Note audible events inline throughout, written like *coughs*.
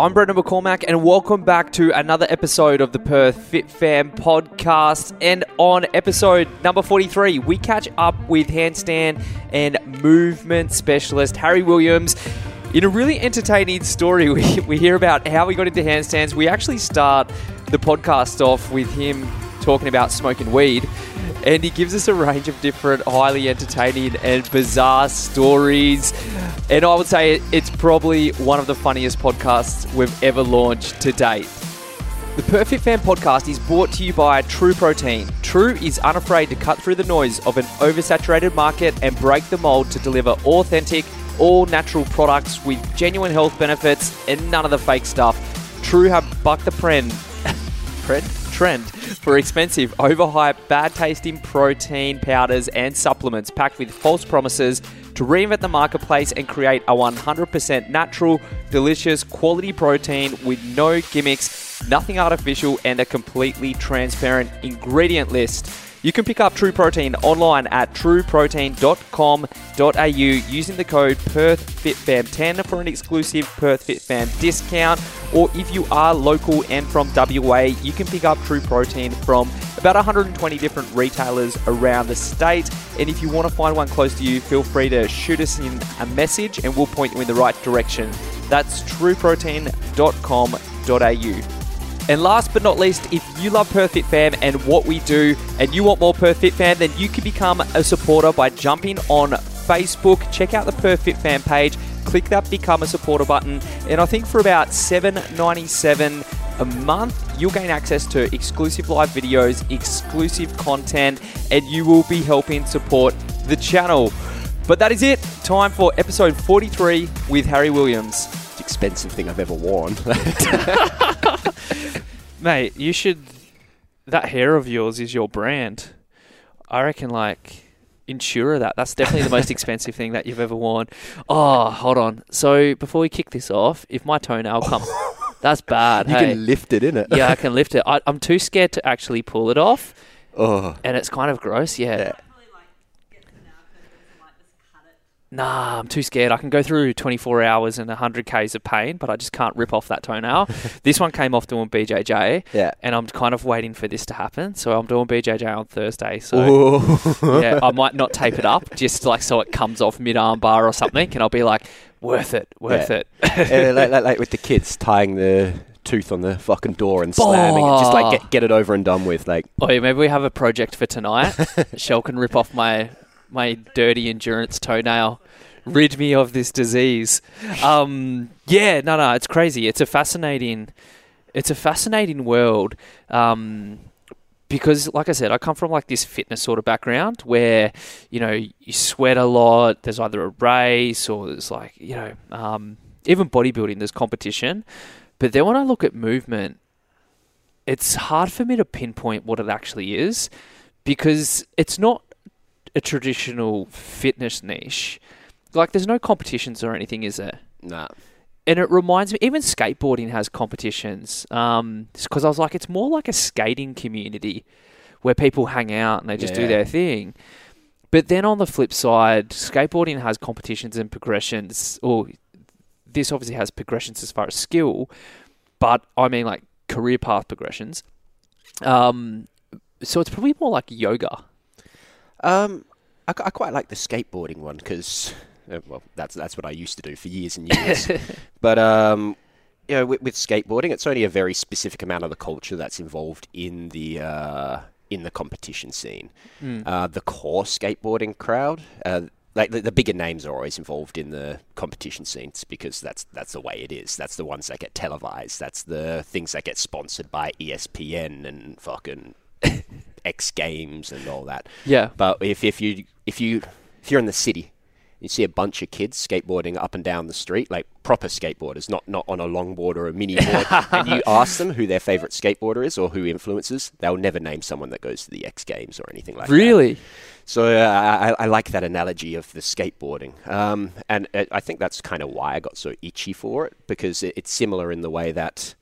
I'm Brendan McCormack, and welcome back to another episode of the Perth Fit Fam podcast. And on episode number 43, we catch up with handstand and movement specialist Harry Williams. In a really entertaining story, *laughs* we, we hear about how he got into handstands. We actually start the podcast off with him talking about smoking weed and he gives us a range of different highly entertaining and bizarre stories. And I would say it's probably one of the funniest podcasts we've ever launched to date. The Perth Fit Fam podcast is brought to you by True Protein. True is unafraid to cut through the noise of an oversaturated market and break the mold to deliver authentic, all natural products with genuine health benefits and none of the fake stuff. True have bucked the trend, trend *laughs* for expensive, overhyped, bad tasting protein powders and supplements packed with false promises to reinvent the marketplace and create a 100% natural, delicious, quality protein with no gimmicks, nothing artificial, and a completely transparent ingredient list. You can pick up True Protein online at trueprotein.com.au using the code PerthFitFam10 for an exclusive Perth Fit Fam discount. Or if you are local and from WA, you can pick up True Protein from about 120 different retailers around the state. And if you want to find one close to you, feel free to shoot us in a message and we'll point you in the right direction. That's trueprotein.com.au. And last but not least, if you love Perth Fit Fam and what we do, and you want more Perth Fit Fam, then you can become a supporter by jumping on Facebook. Check out the Perth Fit Fam page. Click that Become a Supporter button, and I think for about $7.97 a month, you'll gain access to exclusive live videos, exclusive content, and you will be helping support the channel. But that is it. Time for episode 43 with Harry Williams. expensive thing I've ever worn. *laughs* Mate, you should. That hair of yours is your brand. I reckon, like, insure that. That's definitely the most *laughs* expensive thing that you've ever worn. Oh, hold on. So, before we kick this off, if my toenail comes. *laughs* That's bad. you hey. can lift it in it. yeah, I *laughs* can lift it. I, I'm too scared to actually pull it off, Oh, and it's kind of gross. Yeah. Yeah. Nah, I'm too scared. I can go through 24 hours and 100 k's of pain, but I just can't rip off that toenail. *laughs* this one came off doing BJJ, yeah. and I'm kind of waiting for this to happen. So I'm doing BJJ on Thursday. So *laughs* yeah, I might not tape it up, *laughs* just like so it comes off mid arm bar or something, and I'll be like, worth it, worth Yeah. it. Yeah, like, like, like with the kids tying the tooth on the fucking door and slamming it, just Oh. like get, get it over and done with. Like, Oh yeah, maybe we have a project for tonight. Shell can rip off my my dirty endurance toenail. Rid me of this disease. Um, yeah, no, no, it's crazy. It's a fascinating, it's a fascinating world. Um, because, like I said, I come from like this fitness sort of background where you know you sweat a lot. There's either a race or there's like you know um, even bodybuilding. There's competition, but then when I look at movement, it's hard for me to pinpoint what it actually is because it's not a traditional fitness niche. Like, there's no competitions or anything, is there? nah. And it reminds me, even skateboarding has competitions. Um, because I was like, it's more like a skating community where people hang out and they just do their thing. But then on the flip side, skateboarding has competitions and progressions. Or this obviously has progressions as far as skill, but I mean like career path progressions. Um, so it's probably more like yoga. Um, I, I quite like the skateboarding one because, uh, well, that's that's what I used to do for years and years. *laughs* but um, you know, with, with skateboarding, it's only a very specific amount of the culture that's involved in the uh, in the competition scene. Mm. Uh, the core skateboarding crowd, uh, like the, the bigger names, are always involved in the competition scenes because that's that's the way it is. That's the ones that get televised. That's the things that get sponsored by ESPN and fucking X Games and all that. Yeah. But if, if you if you if you're in the city, you see a bunch of kids skateboarding up and down the street, like proper skateboarders, not not on a longboard or a mini board, *laughs* and you ask them who their favorite skateboarder is or who influences, they'll never name someone that goes to the X Games or anything like that. Really? So uh, I, I like that analogy of the skateboarding, um, and uh, I think that's kind of why I got so itchy for it because it, it's similar in the way that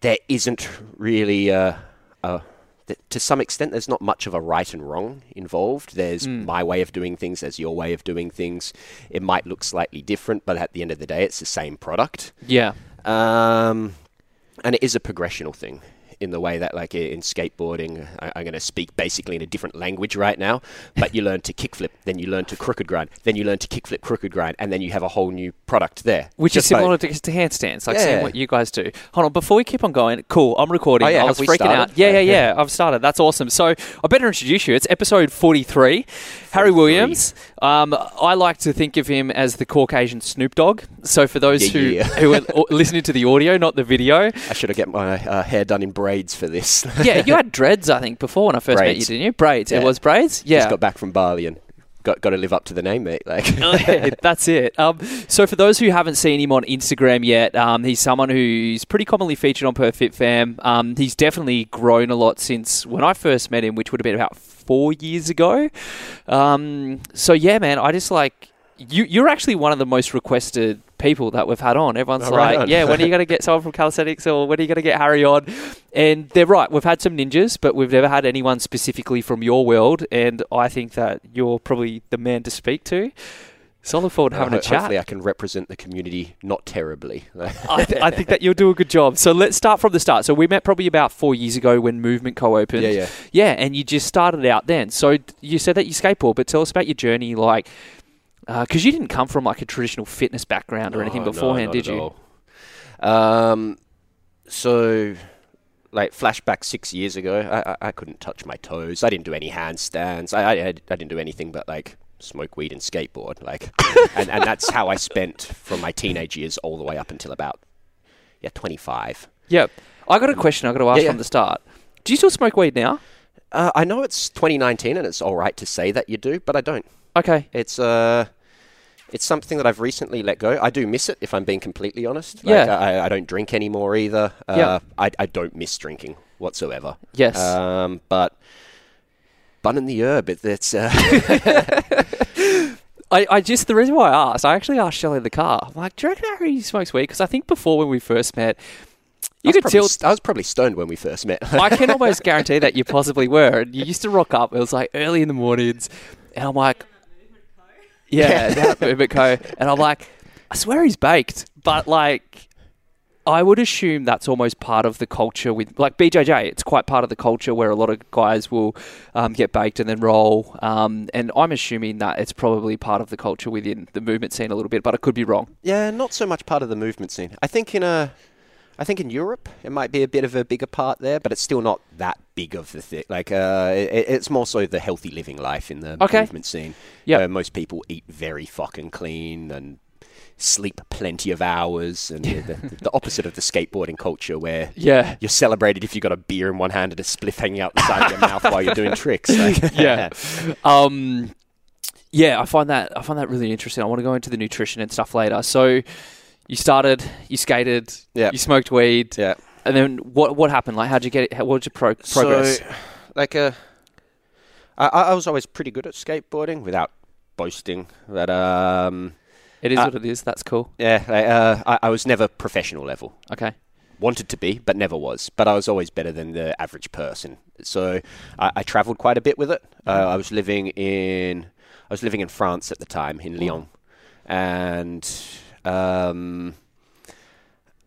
there isn't really a, a th- to some extent, there's not much of a right and wrong involved. There's Mm. my way of doing things, there's your way of doing things. It might look slightly different, but at the end of the day, it's the same product. Yeah. Um, and it is a progressional thing in the way that, like in skateboarding, I, I'm going to speak basically in a different language right now. But you learn to kickflip, then you learn to crooked grind, then you learn to kickflip, crooked grind, and then you have a whole new product there. Which Just is similar to, to handstands, like seeing Yeah. what you guys do. Hold on, before we keep on going, cool, I'm recording. Oh, yeah, I was freaking started? out. Yeah, yeah, Okay. yeah, I've started. That's awesome. So I better introduce you. It's episode 43. Harry Williams. Um, I like to think of him as the Caucasian Snoop Dogg. So for those Yeah, who, yeah. *laughs* who are listening to the audio, not the video, I should have get my uh, hair done in braids for this. yeah, you *laughs* had dreads, I think, before when I first met you, Braids. didn't you? Braids. It was braids? Yeah. Just got back from Bali and got got to live up to the name, mate. Like, *laughs* That's it. Um, so, for those who haven't seen him on Instagram yet, um, he's someone who's pretty commonly featured on Perth Fit Fam. Um, he's definitely grown a lot since when I first met him, which would have been about four years ago. Um, so, yeah, man, I just like you. You're actually one of the most requested people that we've had on. Everyone's Oh, right like, on. "Yeah, when are you going *laughs* to get someone from calisthenics, or when are you going to get Harry on?" And they're right. We've had some ninjas, but we've never had anyone specifically from your world. And I think that you're probably the man to speak to. So I look forward to having ho- a chat. Hopefully, I can represent the community not terribly. *laughs* I, th- I think that you'll do a good job. So let's start from the start. So we met probably about four years ago when Movement co-opened. yeah, yeah. Yeah, and you just started out then. So you said that you skateboard, but tell us about your journey, like, because you didn't come from like a traditional fitness background or anything No, no, beforehand, not did you? Um, so, like flashback six years ago, I, I, I couldn't touch my toes. I didn't do any handstands. I, I, I didn't do anything but like smoke weed and skateboard. Like, *laughs* and, and that's how I spent from my teenage years all the way up until about yeah twenty five. Yep. I got a question I got to ask Yeah, yeah. from the start. Do you still smoke weed now? Uh, I know it's 2019 and it's all right to say that you do, but I don't. Okay. It's uh, it's something that I've recently let go. I do miss it, if I'm being completely honest. Yeah. I, I don't drink anymore either. Uh, Yeah. I, I don't miss drinking whatsoever. Yes. Um, but bun in the herb, it, it's uh, *laughs* I, I just the reason why I asked, I actually asked Shelley in the car. I'm like, do you reckon Harry smokes weed? Because I think before when we first met, you could tell. st- I was probably stoned when we first met. I can *laughs* almost guarantee that you possibly were. And you used to rock up. It was like early in the mornings, and I'm like, yeah, that movement co. And I'm like, I swear he's baked, but like, I would assume that's almost part of the culture with like BJJ. It's quite part of the culture where a lot of guys will um, get baked and then roll. Um, and I'm assuming that it's probably part of the culture within the movement scene a little bit, but I could be wrong. yeah, not so much part of the movement scene. I think in a, I think in Europe it might be a bit of a bigger part there, but it's still not that big of the thing. Like, uh, it, it's more so the healthy living life in the Okay. movement scene. Where most people eat very fucking clean and sleep plenty of hours, and the, the, *laughs* the opposite of the skateboarding culture where Yeah. you're celebrated if you've got a beer in one hand and a spliff hanging out the side of your mouth while you're doing tricks. *laughs* Like, yeah. Um, yeah, I find that I find that really interesting. I want to go into the nutrition and stuff later. So, you started, you skated, Yeah. you smoked weed, yeah. and then what what happened? Like, how'd you get it? How, what did you pro- progress? So, like, uh, I, I was always pretty good at skateboarding without boasting. But um, it is uh, what it is. That's cool. yeah, like, uh, I, I was never professional level. Okay. wanted to be, but never was. But I was always better than the average person. So I, I travelled quite a bit with it. Uh, I was living in I was living in France at the time in Lyon, and um,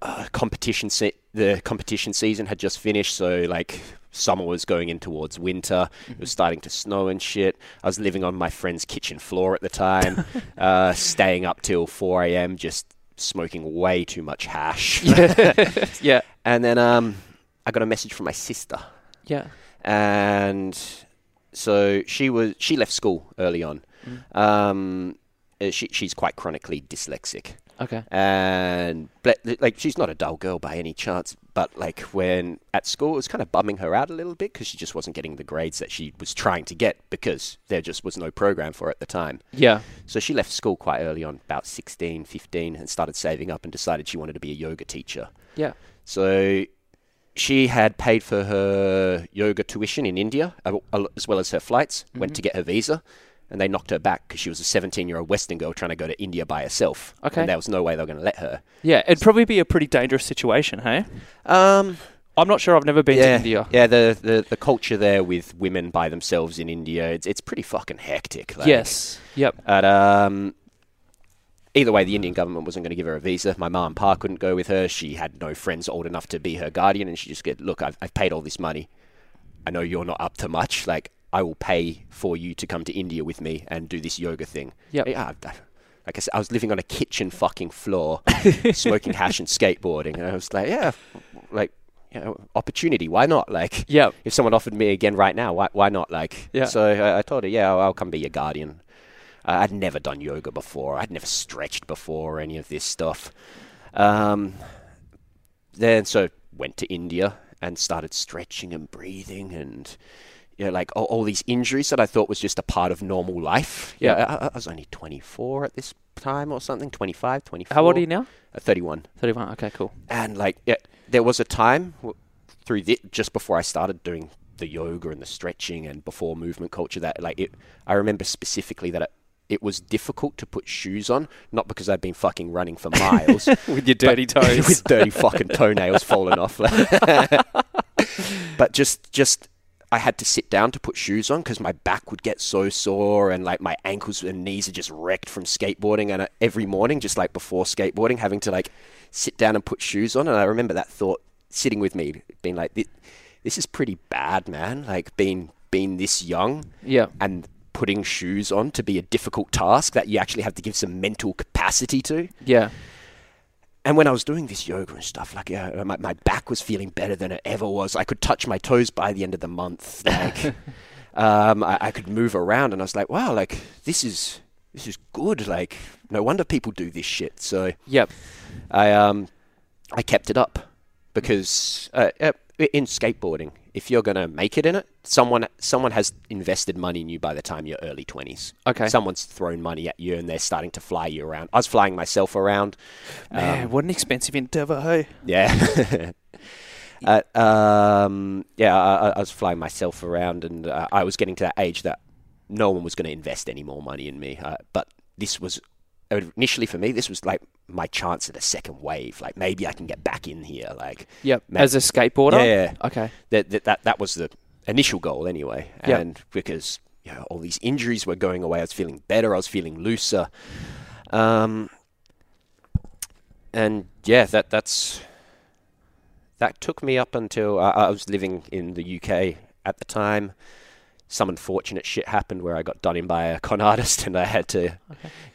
uh, competition se- the competition season had just finished. So like summer was going in towards winter. It was starting to snow and shit. I was living on my friend's kitchen floor at the time, *laughs* uh, staying up till four a.m. just smoking way too much hash. *laughs* Yeah. And then um, I got a message from my sister, Yeah. and so she was she left school early on. Um, uh, she she's quite chronically dyslexic, Okay. and but, like she's not a dull girl by any chance. But like when at school, it was kind of bumming her out a little bit because she just wasn't getting the grades that she was trying to get because there just was no program for it at the time. Yeah. So she left school quite early on, about 16, 15, and started saving up and decided she wanted to be a yoga teacher. Yeah. So she had paid for her yoga tuition in India, as well as her flights, went mm-hmm. to get her visa, and they knocked her back because she was a 17 year old Western girl trying to go to India by herself. Okay. And there was no way they were going to let her. Yeah. It'd probably be a pretty dangerous situation, hey? Um, I'm not sure. I've never been to India. yeah. The, the the culture there with women by themselves in India, it's it's pretty fucking hectic. Like, yes. Yep. And, um, either way, the Indian government wasn't going to give her a visa. My mom and pa couldn't go with her. She had no friends old enough to be her guardian, and she just said, "Look, I've, I've paid all this money. I know you're not up to much. Like, I will pay for you to come to India with me and do this yoga thing." Yep. Yeah. I- Like I said, I was living on a kitchen fucking floor, *laughs* smoking hash and skateboarding, and I was like, "Yeah, like." You know, opportunity. Why not? Like, Yep. if someone offered me again right now, why, why not? Like, Yeah. so I, I told her, yeah, I'll, I'll come be your guardian. Uh, I'd never done yoga before. I'd never stretched before or any of this stuff. Um, then so went to India and started stretching and breathing and you know, like all, all these injuries that I thought was just a part of normal life. Yeah. I, I was only 24 at this time or something, 25, 24. How old are you now? Uh, 31 31. Okay, cool. and like yeah, there was a time w- through the, just before I started doing the yoga and the stretching and before movement culture that like it I remember specifically that it, it was difficult to put shoes on not because I'd been fucking running for miles *laughs* With your dirty *laughs* toes. with dirty fucking toenails falling off *laughs* but just just I had to sit down to put shoes on because my back would get so sore and like my ankles and knees are just wrecked from skateboarding and uh, every morning just like before skateboarding having to like sit down and put shoes on and I remember that thought sitting with me being like "Thi- this is pretty bad man like being being this young yeah. and putting shoes on to be a difficult task that you actually have to give some mental capacity to Yeah. And when I was doing this yoga and stuff, like uh, my, my back was feeling better than it ever was. I could touch my toes by the end of the month. *laughs* Like, um, I, I could move around, and I was like, wow, like this is this is good. Like, no wonder people do this shit. So Yep. I um I kept it up because uh, uh, in skateboarding, if you're gonna make it in it, someone someone has invested money in you by the time you're early twenties. Okay. Someone's thrown money at you, and they're starting to fly you around. I was flying myself around. Man, what an expensive endeavor, hey? Yeah. *laughs* uh, um, yeah, I, I- I was flying myself around, and uh, I was getting to that age that no one was going to invest any more money in me. Uh, but this was initially for me. This was like my chance at a second wave. Like maybe I can get back in here. Like Yep. Ma- As a skateboarder? Yeah. Okay. that that that, that was the initial goal anyway. Yep. And because you know, all these injuries were going away, I was feeling better. I was feeling looser. Um, and yeah, that that's that took me up until I, I was living in the UK at the time. Some unfortunate shit happened where I got done in by a con *laughs* artist, and I had to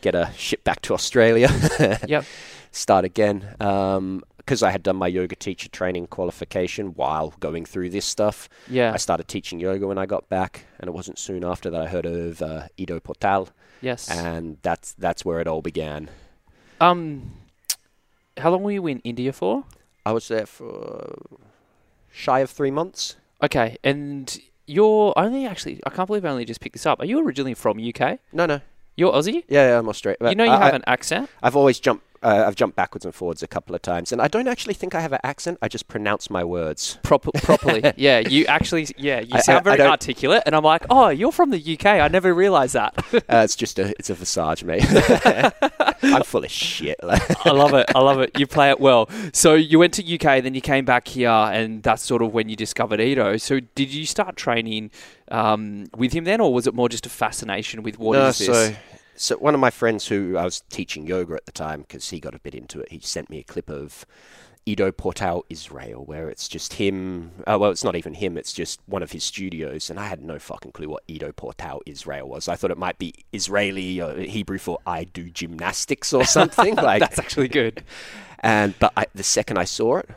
get a ship back to Australia. *laughs* Yep. start again because I had done my yoga teacher training qualification while going through this stuff. Yeah. I started teaching yoga when I got back, and it wasn't soon after that I heard of uh, Ido Portal, Yes. and that's that's where it all began. Um, how long were you in India for? I was there for shy of three months. Okay, and you're only actually, I can't believe I only just picked this up. Are you originally from UK? No, no, You're Aussie? yeah, yeah I'm Australian. You know you I, have I, an accent? I've always jumped. Uh, I've jumped backwards and forwards a couple of times, and I don't actually think I have an accent. I just pronounce my words. Proper, *laughs* properly. yeah, you actually, yeah, you I- sound very articulate, and I'm like, oh, you're from the UK. I never realised that. *laughs* Uh, it's just a it's a visage, mate. *laughs* I'm full of shit. I love it. I love it. You play it well. So you went to UK, then you came back here, and that's sort of when you discovered Ido. So did you start training um, with him then, or was it more just a fascination with what is no, this? so so one of my friends who I was teaching yoga at the time because he got a bit into it. He sent me a clip of Ido Portal Israel, where it's just him. Uh, well, it's not even him. It's just one of his studios, and I had no fucking clue what Ido Portal Israel was. I thought it might be Israeli or Hebrew for "I do gymnastics" or something *laughs* like. that's actually good. And but I, the second I saw it,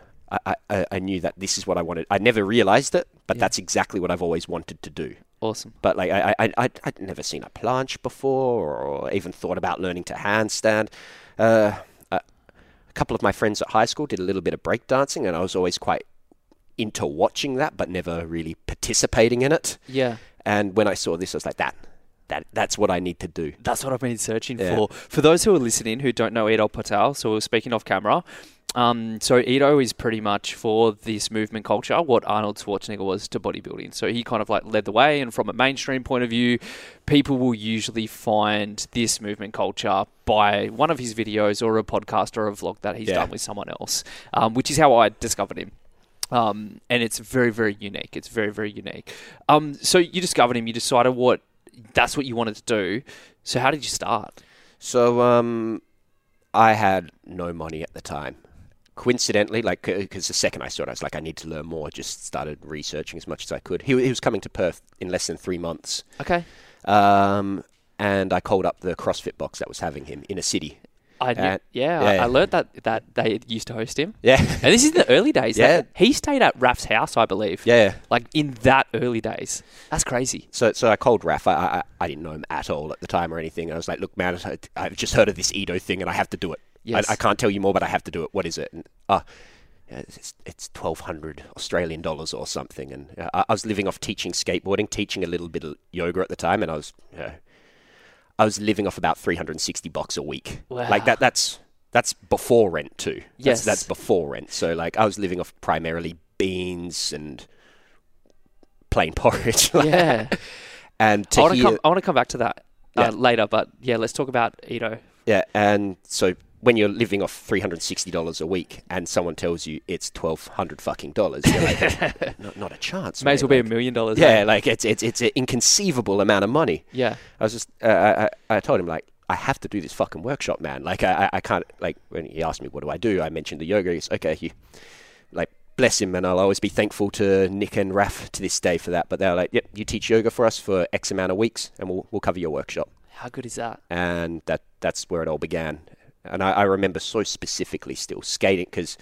I, I, I knew that this is what I wanted. I never realized it, but Yeah. that's exactly what I've always wanted to do. Awesome. But like I, I, I, I'd never seen a planche before, or even thought about learning to handstand. Uh, couple of my friends at high school did a little bit of breakdancing, and I was always quite into watching that, but never really participating in it. Yeah. And when I saw this, I was like, that, that, that's what I need to do. That's what I've been searching Yeah. for. For those who are listening who don't know Ido Portal, so we're speaking off camera. Um, so Ido is pretty much for this movement culture what Arnold Schwarzenegger was to bodybuilding. So he kind of like led the way, and from a mainstream point of view, people will usually find this movement culture by one of his videos or a podcast or a vlog that he's Yeah. done with someone else, um, which is how I discovered him. Um, and it's very, very unique. It's very, very unique. Um, so you discovered him. You decided what that's what you wanted to do. So how did you start? So um, I had no money at the time. Coincidentally, like because the second I saw it, I was like, I need to learn more. Just started researching as much as I could. He, he was coming to Perth in less than three months, Okay. um, and I called up the CrossFit box that was having him in a city. I knew, Uh, yeah, yeah, I. I learned that that they used to host him, Yeah, and this is the early days. Yeah. He stayed at Raf's house, I believe. yeah. like in that early days. That's crazy. So, so I called Raf. I, I, I didn't know him at all at the time or anything. I was like, "Look, man, I, I've just heard of this Ido thing, and I have to do it. Yes. I, I can't tell you more, but I have to do it. What is it?" And uh, it's it's twelve hundred Australian dollars or something. And uh, I, I was living off teaching skateboarding, teaching a little bit of yoga at the time, and I was, you know, I was living off about three hundred and sixty bucks a week. Wow. Like that. That's that's before rent too. Yes. That's, that's before rent. So like, I was living off primarily beans and plain porridge. *laughs* Yeah, and I want to hear, come. I want to come back to that uh, Yeah. later. But yeah, let's talk about Ido. yeah, and so when you're living off three hundred sixty dollars a week, and someone tells you it's twelve hundred fucking dollars, you're like, *laughs* not, not a chance. May as well be a million dollars. yeah, eh? like it's it's it's an inconceivable amount of money. yeah, I was just, uh, I, I told him like. I have to do this fucking workshop, man. Like, I, I- I can't, like, when he asked me, what do I do? I mentioned the yoga. He's, okay, you, like, bless him, and I'll always be thankful to Nick and Raf to this day for that. But they're like, yep, you teach yoga for us for X amount of weeks, and we'll, we'll cover your workshop how good is that? and that that's where it all began. And I, I remember so specifically still skating because,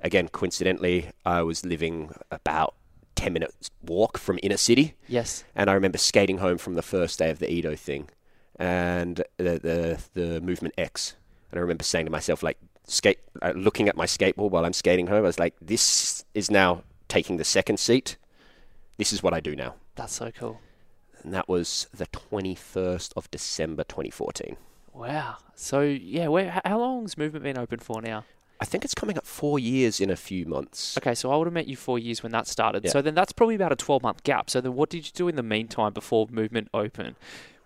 again, coincidentally, I was living about ten minutes walk from inner city, Yes. and I remember skating home from the first day of the Ido thing, and the the, the movement X, and I remember saying to myself like skate, uh, looking at my skateboard while I'm skating home, I was like, this is now taking the second seat. This is what I do now. That's so cool. And that was the 21st of December 2014. Wow. So yeah, where, how long's movement been open for now? I think it's coming up four years in a few months. Okay, so I would have met you four years when that started. Yeah. So then that's probably about a twelve month gap. So then what did you do in the meantime before movement Open?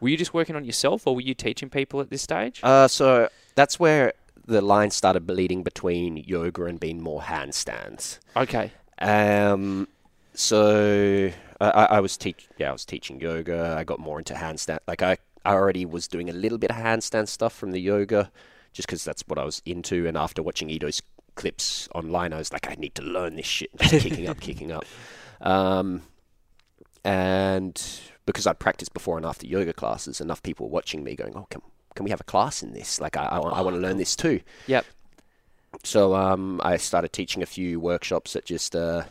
Were you just working on yourself, or were you teaching people at this stage? Uh, so that's where the line started bleeding between yoga and being more handstands. okay. Um, so I, I I was teach yeah I was teaching yoga. I got more into handstand. Like I, I already was doing a little bit of handstand stuff from the yoga, just because that's what I was into. And after watching Ido's clips online, I was like, I need to learn this shit. Just kicking up, *laughs* kicking up. Um, and because I'd practiced before and after yoga classes, enough people were watching me going, "Oh, can can we have a class in this? Like I I, want- I want to learn this too." Yep. So um, I started teaching a few workshops at just uh,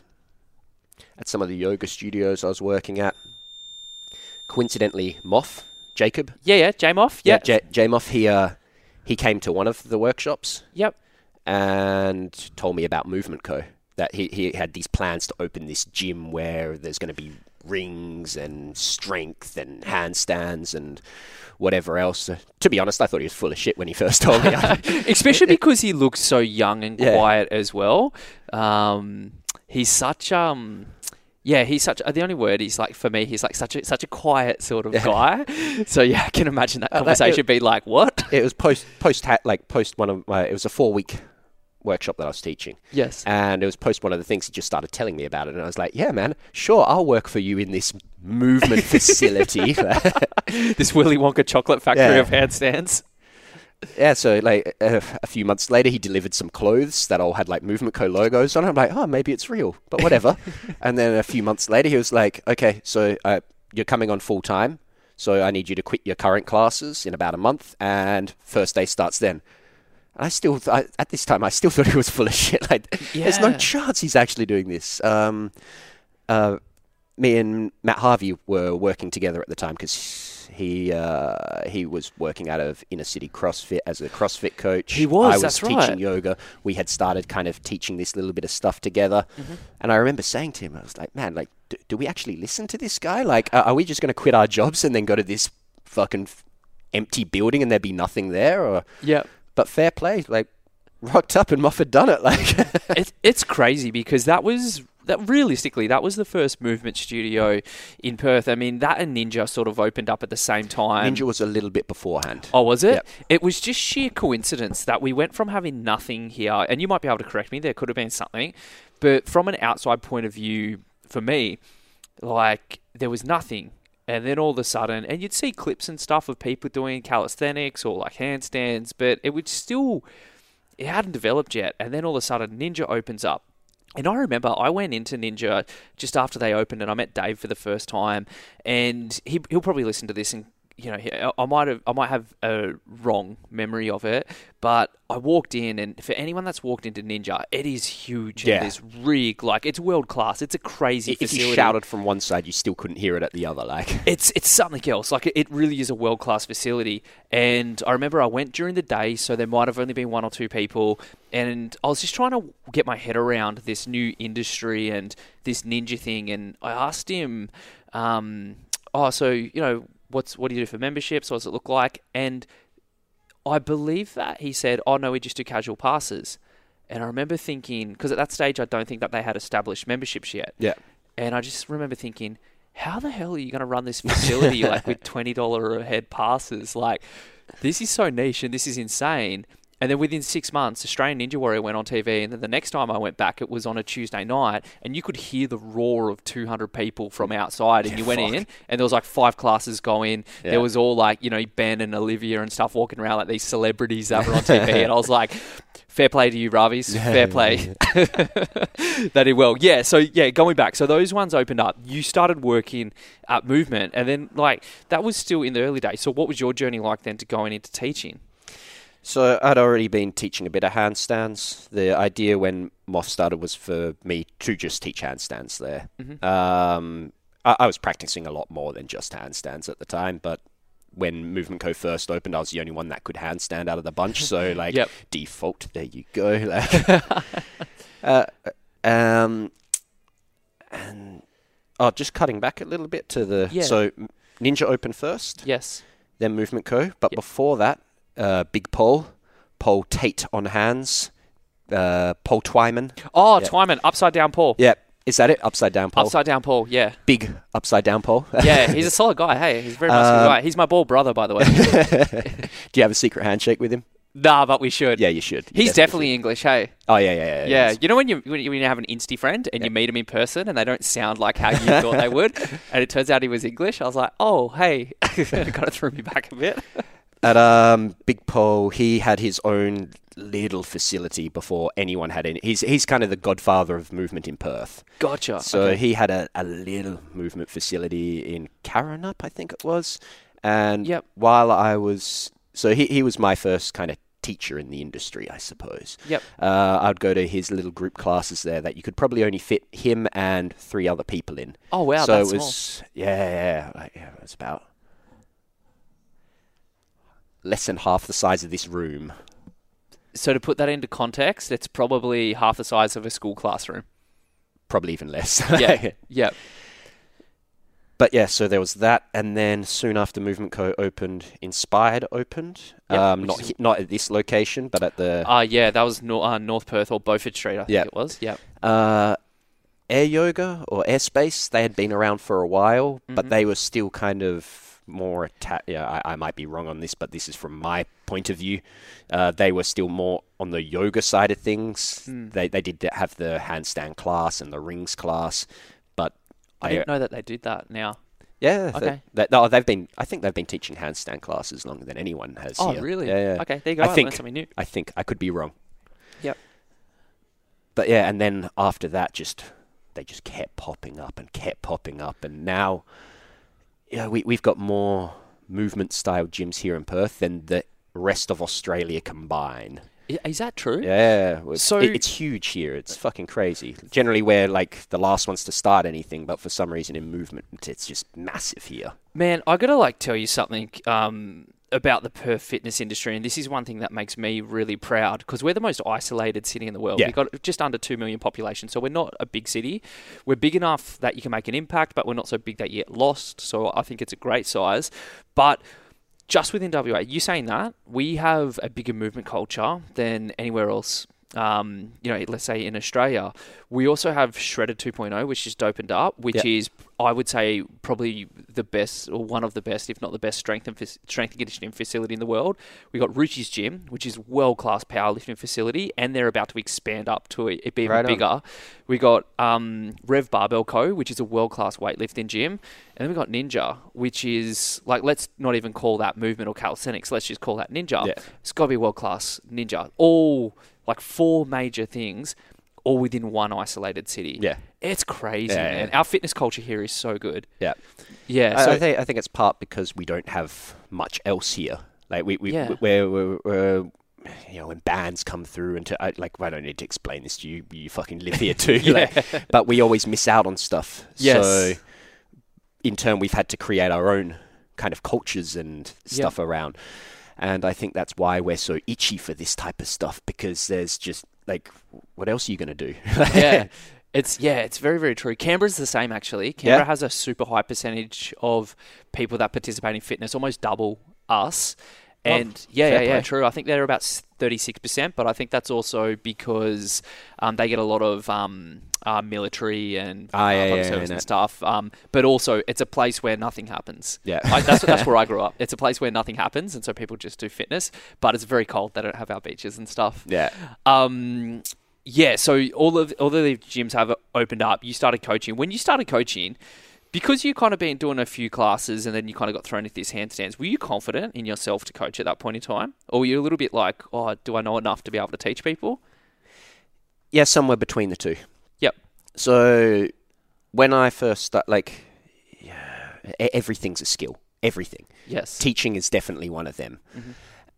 at some of the yoga studios I was working at. Coincidentally, Moff Jacob, Yeah, yeah. Jamoff. Yeah. J- J Moff, he uh, he came to one of the workshops yep. and told me about Movement Co. That he he had these plans to open this gym where there's going to be rings and strength and handstands and whatever else. Uh, to be honest, I thought he was full of shit when he first told me. *laughs* *laughs* Especially *laughs* because he looks so young and Yeah. quiet as well. Um, he's such um. Yeah, he's such. uh, The only word he's like for me, he's like such a such a quiet sort of guy. *laughs* So yeah, I can imagine that Uh, that- conversation be like, "What?" it was post post like post one of my it was a four week workshop that I was teaching Yes. and it was post one of the things he just started telling me about it and I was like yeah man sure I'll work for you in this movement *laughs* facility *laughs* this Willy Wonka chocolate factory Yeah. of handstands. Yeah so like uh, a few months later he delivered some clothes that all had like movement co logos on it. I'm like oh maybe it's real but whatever *laughs* and then a few months later he was like okay so uh, you're coming on full time so I need you to quit your current classes in about a month and first day starts then And I still, th- I, at this time, I still *laughs* thought he was full of shit. Like, there's no chance he's actually doing this. Um, uh, me and Matt Harvey were working together at the time because he uh, he was working out of inner city CrossFit as a CrossFit coach. He was, I was teaching right. yoga. We had started kind of teaching this little bit of stuff together, Mm-hmm. and I remember saying to him, I was like, "Man, like, do, do we actually listen to this guy? Like, are, are we just going to quit our jobs and then go to this fucking f- empty building and there be nothing there?" Or Yeah. but fair play, like rocked up and Moffat done it. Like it, it's crazy because that was that realistically, that was the first movement studio in Perth. I mean, that and Ninja sort of opened up at the same time. Ninja was a little bit beforehand. Oh, was it? Yep. It was just sheer coincidence that we went from having nothing here, and you might be able to correct me. There could have been something, but from an outside point of view, for me, like there was nothing, and then all of a sudden, and you'd see clips and stuff of people doing calisthenics or like handstands, but it would still, it hadn't developed yet. And then all of a sudden, Ninja opens up. And I remember I went into Ninja just after they opened, and I met Dave for the first time. And he, he'll probably listen to this and you know, I might have I might have a wrong memory of it, but I walked in, and for anyone that's walked into Ninja, it is huge. Yeah. this rig, like it's world class. It's a crazy If facility. you shouted from one side, you still couldn't hear it at the other. Like, *laughs* It's it's something else. Like it, it really is a world class facility. And I remember I went during the day, so there might have only been one or two people. And I was just trying to get my head around this new industry and this ninja thing. And I asked him, um, "Oh, so you know, what's what do you do for memberships? What does it look like?" And I believe that he said, "Oh no, we just do casual passes." And I remember thinking, because at that stage I don't think that they had established memberships yet. yeah, And I just remember thinking, how the hell are you going to run this facility like *laughs* with twenty dollar a head passes? Like, this is so niche and this is insane. And then within six months, Australian Ninja Warrior went on TV, and then the next time I went back, it was on a Tuesday night, and you could hear the roar of 200 people from outside. And Yeah, you went fuck. in, and there was like five classes going. Yeah. There was all like you know Ben and Olivia and stuff walking around like these celebrities that were on TV, and I was like, fair play to you, Ravis, fair play. *laughs* they did well. Yeah. So yeah, going back. So those ones opened up. You started working at Movement, and then like that was still in the early days. So what was your journey like then to going into teaching? So I'd already been teaching a bit of handstands. The idea when Moth started was for me to just teach handstands there. Mhm. Um, I, I was practicing a lot more than just handstands at the time, but when Movement Co first opened, I was the only one that could handstand out of the bunch. So *laughs* like Yep. default, there you go. *laughs* Like, *laughs* uh, um, and oh, just cutting back a little bit to the Yeah. so Ninja opened first Yes. then Movement Co. But Yep. before that, uh, Big Paul, Paul Tate on hands, uh, Paul Twyman. Oh, Yeah. Twyman, upside down Paul. Yep. Is that it? Upside down Paul. Upside down Paul. Yeah. Big upside down Paul. *laughs* Yeah. He's a solid guy. Hey, he's a very nice Um, guy. He's my ball brother, by the way. *laughs* *laughs* Do you have a secret handshake with him? nah, but we should. Yeah, you should. You He's definitely English. Hey. Oh yeah, yeah, yeah. Yeah, yes. you know when you when you when you have an Insty friend and you meet him in person and they don't sound like how you thought they would, and it turns out he was English. I was like, oh hey, kind of threw me back a bit. At um, Big Paul, he had his own little facility before anyone had any. He's he's kind of the godfather of movement in Perth. Gotcha. So okay. he had a, a little movement facility in Karrinyup, I think it was. And Yep. while I was, so he, he was my first kind of teacher in the industry, I suppose. Yep. Uh, I'd go to his little group classes there that you could probably only fit him and three other people in. Oh wow, so that's it was, yeah, yeah, like, yeah, it was about less than half the size of this room. So to put that into context, it's probably half the size of a school classroom. Probably even less. *laughs* Yeah. yeah. But yeah, so there was that, and then soon after Movement Co opened, Inspired opened. Yep, um, not is- not at this location, but at the Ah, yeah, that was Nor- uh, North Perth or Beaufort Street, I think Yep. it was. Yeah. uh, Air Yoga or Airspace. They had been around for a while, Mhm. but they were still kind of more atta- Yeah, I, I might be wrong on this, but this is from my point of view. Uh, they were still more on the yoga side of things. Hmm. They they did have the handstand class and the rings class, but I didn't know that they did that now. Yeah. Okay. They, they, no, they've been. I think they've been teaching handstand classes longer than anyone has. Oh, here. really? Yeah. yeah. Okay, there you go. I I, think- something new. I think I could be wrong. Yep. But yeah, and then after that, just they just kept popping up and kept popping up, and now, yeah, we we've got more movement style gyms here in Perth than the rest of Australia combined. Is that true? Yeah, it's, So- it- it's huge here. It's fucking crazy. Generally, we're like the last ones to start anything, but for some reason in movement, it's just massive here. Man, I gotta like tell you something um, about the Perth fitness industry, and this is one thing that makes me really proud because we're the most isolated city in the world. Yeah. We've got just under two million population, so we're not a big city. We're big enough that you can make an impact, but we're not so big that you get lost. So I think it's a great size, but. Just within WA, you saying that we have a bigger movement culture than anywhere else um, you know, let's say in Australia, we also have Shredded 2.0, which just opened up, which Yeah. is, I would say, probably the best or one of the best, if not the best, strength and strength and conditioning facility in the world. We got Ruchi's Gym, which is world class powerlifting facility, and they're about to expand up to it, it be even Right on. bigger. We got um, Rev Barbell Co, which is a world class weightlifting gym, and then we got Ninja, which is like let's not even call that movement or calisthenics. Let's just call that Ninja. Yeah. It's got to be world class Ninja. All like four major things, all within one isolated city. Yeah. it's crazy, Yeah, man. yeah. Our fitness culture here is so good. Yeah. Yeah, I, so I think I think it's part because we don't have much else here. Like we we Yeah. we're, we're, we're you know when bands come through and to, I, like I don't need to explain this to you. You fucking live here too. *laughs* like, but we always miss out on stuff. Yes. So in turn, we've had to create our own kind of cultures and Yeah. stuff around. And I think that's why we're so itchy for this type of stuff because there's just like, what else are you going to do? yeah. *laughs* It's yeah, it's very very true. Canberra's the same actually. Canberra Yeah. has a super high percentage of people that participate in fitness, almost double us. Oh, and yeah, Oh, fair yeah, yeah, play. true. I think they're about thirty six percent, but I think that's also because um, they get a lot of um, uh, military and uh, yeah, public yeah, service yeah, and stuff. Um, but also, it's a place where nothing happens. Yeah. I, that's that's where I grew up. *laughs* It's a place where nothing happens, and so people just do fitness. But it's very cold. They don't have our beaches and stuff. yeah. Um, yeah, so all of all of the gyms have opened up. You started coaching. When you started coaching, because you kind of been doing a few classes and then you kind of got thrown into these handstands. Were you confident in yourself to coach at that point in time, or were you a little bit like, oh, do I know enough to be able to teach people? Yeah, somewhere between the two. Yep. So when I first start, like, yeah, everything's a skill. Everything. Yes. Teaching is definitely one of them. Mhm.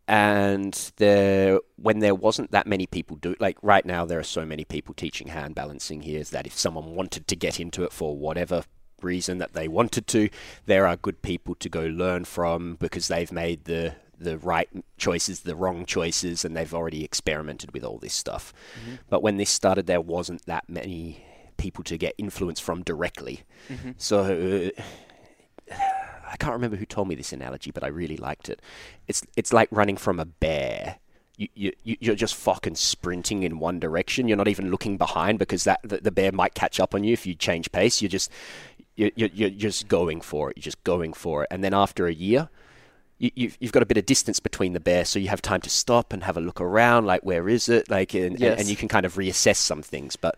And there, when there wasn't that many people do, like right now, there are so many people teaching hand balancing here. Is that if someone wanted to get into it for whatever reason that they wanted to, there are good people to go learn from because they've made the the right choices, the wrong choices, and they've already experimented with all this stuff. But when this started, there wasn't that many people to get influence from directly. Mhm. So uh, I can't remember who told me this analogy, but I really liked it. It's it's like running from a bear. You, you, you- you're just fucking sprinting in one direction. You're not even looking behind because that the, the bear might catch up on you if you change pace. You're just you're, you're, you're just going for it. You're just going for it. And then after a year, you, you've, you've got a bit of distance between the bear, so you have time to stop and have a look around, like where is it, like, and, and- Yes. and you can kind of reassess some things. But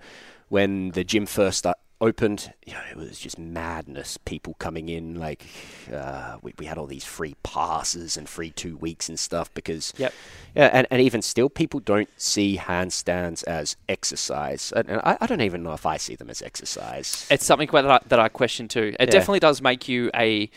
when the gym first opened, you know, it was just madness. People coming in, like, uh, we, we had all these free passes and free two weeks and stuff because, Yep. yeah, and, and even still, people don't see handstands as exercise. And, and I, I don't even know if I see them as exercise. It's something that I, that I question too. It Yeah. definitely does make you a,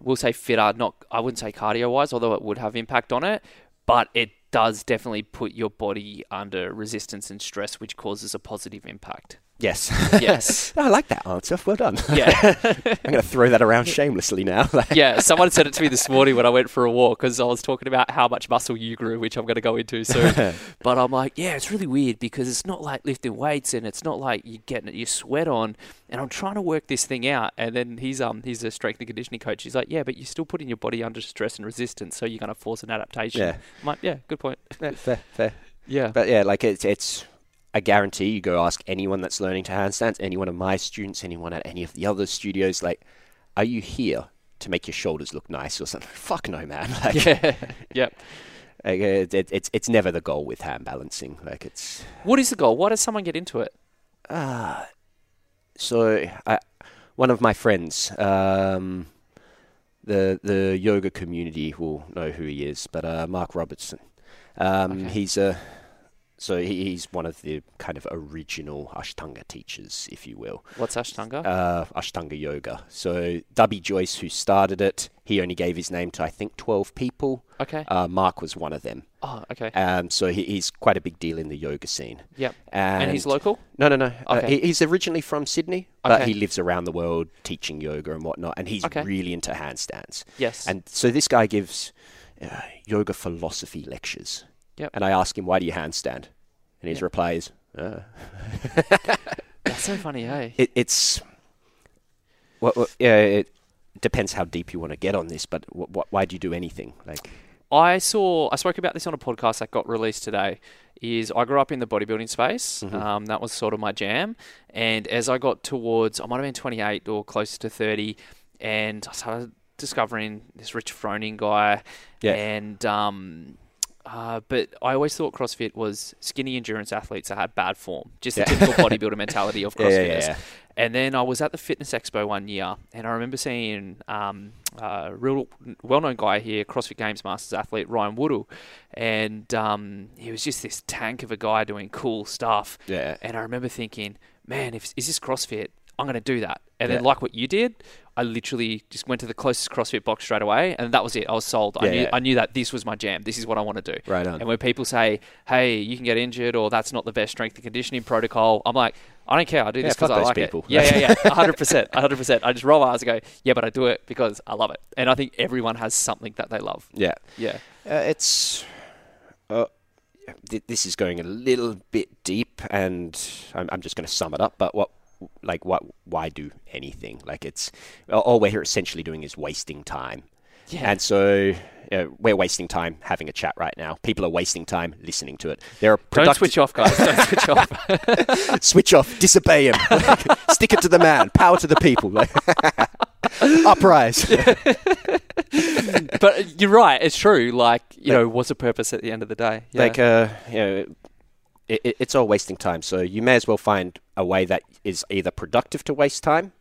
we'll say fitter. Not I wouldn't say cardio wise, although it would have impact on it. But it does definitely put your body under resistance and stress, which causes a positive impact. Yes. Yes. *laughs* I like that answer. Well done. yeah. *laughs* I'm going to throw that around shamelessly now. *laughs* yeah, someone said it to me this morning when I went for a walk because I was talking about how much muscle you grew, which I'm going to go into soon. but I'm like, yeah, it's really weird because it's not like lifting weights and it's not like you're getting your sweat on. And I'm trying to work this thing out. And then he's um he's a strength and conditioning coach. He's like, yeah, but you're still putting your body under stress and resistance, so you're going to force an adaptation. Yeah. I'm like, yeah, good point. Yeah, fair, fair. Yeah. But yeah, like it's it's I guarantee you go ask anyone that's learning to handstands, any one of my students, anyone at any of the other studios, like, are you here to make your shoulders look nice or something? *laughs* Fuck no, man. *laughs* Like, yeah. *laughs* yep. like, it, it, it's it's never the goal with hand balancing. Like it's What is the goal? Why does someone get into it? ah. so I, one of my friends, um, the the yoga community will know who he is, but uh, Mark Robertson. Um, Okay. He's a so he's one of the kind of original Ashtanga teachers, if you will. What's Ashtanga? uh, Ashtanga Yoga. So Pattabhi Jois, who started it, he only gave his name to I think twelve people. okay. Uh, Mark was one of them. oh, okay. Um, so he, he's quite a big deal in the yoga scene. Yep. And, And, he's local? No, no, no. Uh, he, he's originally from Sydney, but Okay. he lives around the world teaching yoga and whatnot. And he's Okay. really into handstands. Yes. And so this guy gives uh, yoga philosophy lectures. Yep. And I ask him, "Why do you handstand?" And his Yep. reply is, uh, *laughs* That's so funny, hey? it, it's well, well, yeah it depends how deep you want to get on this but wh- wh- why do you do anything like I saw, I spoke about this on a podcast that got released today. Is I grew up in the bodybuilding space. Mm-hmm. Um, that was sort of my jam. And as I got towards, I might have been 28 or closer to 30, and I started discovering this Rich Froning guy. Yeah. And um, uh, but I always thought CrossFit was skinny endurance athletes that had bad form, just the typical *laughs* bodybuilder mentality of Yeah, yeah, CrossFitters. yeah. And then I was at the Fitness Expo one year, and I remember seeing um, a real well-known guy here, CrossFit Games Masters athlete Ryan Woodall, and um, he was just this tank of a guy doing cool stuff. Yeah. And I remember thinking, man, if is this CrossFit? I'm going to do that. And then, like what you did, I literally just went to the closest CrossFit box straight away, and that was it. I was sold. I knew yeah. I knew that this was my jam. This is what I want to do. Right on. And when people say, "Hey, you can get injured," or "That's not the best strength and conditioning protocol," I'm like, I don't care. I do this because I like people. it. Yeah, yeah, yeah. *laughs* 100, percent 100. percent I just roll my eyes and go, "Yeah," but I do it because I love it. And I think everyone has something that they love. Yeah. Yeah. Uh, it's. Uh, th- this is going a little bit deep, and I'm, I'm just going to sum it up. But what, like, what? Why do anything? Like, it's all- we're here essentially doing is wasting time. Yeah. And so uh, we're wasting time having a chat right now. People are wasting time listening to it. There are Don't switch off, guys. Don't *laughs* switch off. *laughs* switch off, disobey him, stick it to the man, power to the people, like, *laughs* uprise. but you're right. It's true. Like, you know, what's the purpose at the end of the day? Yeah. Like, uh, you know, it, it, it's all wasting time. So you may as well find a way that is either productive to waste time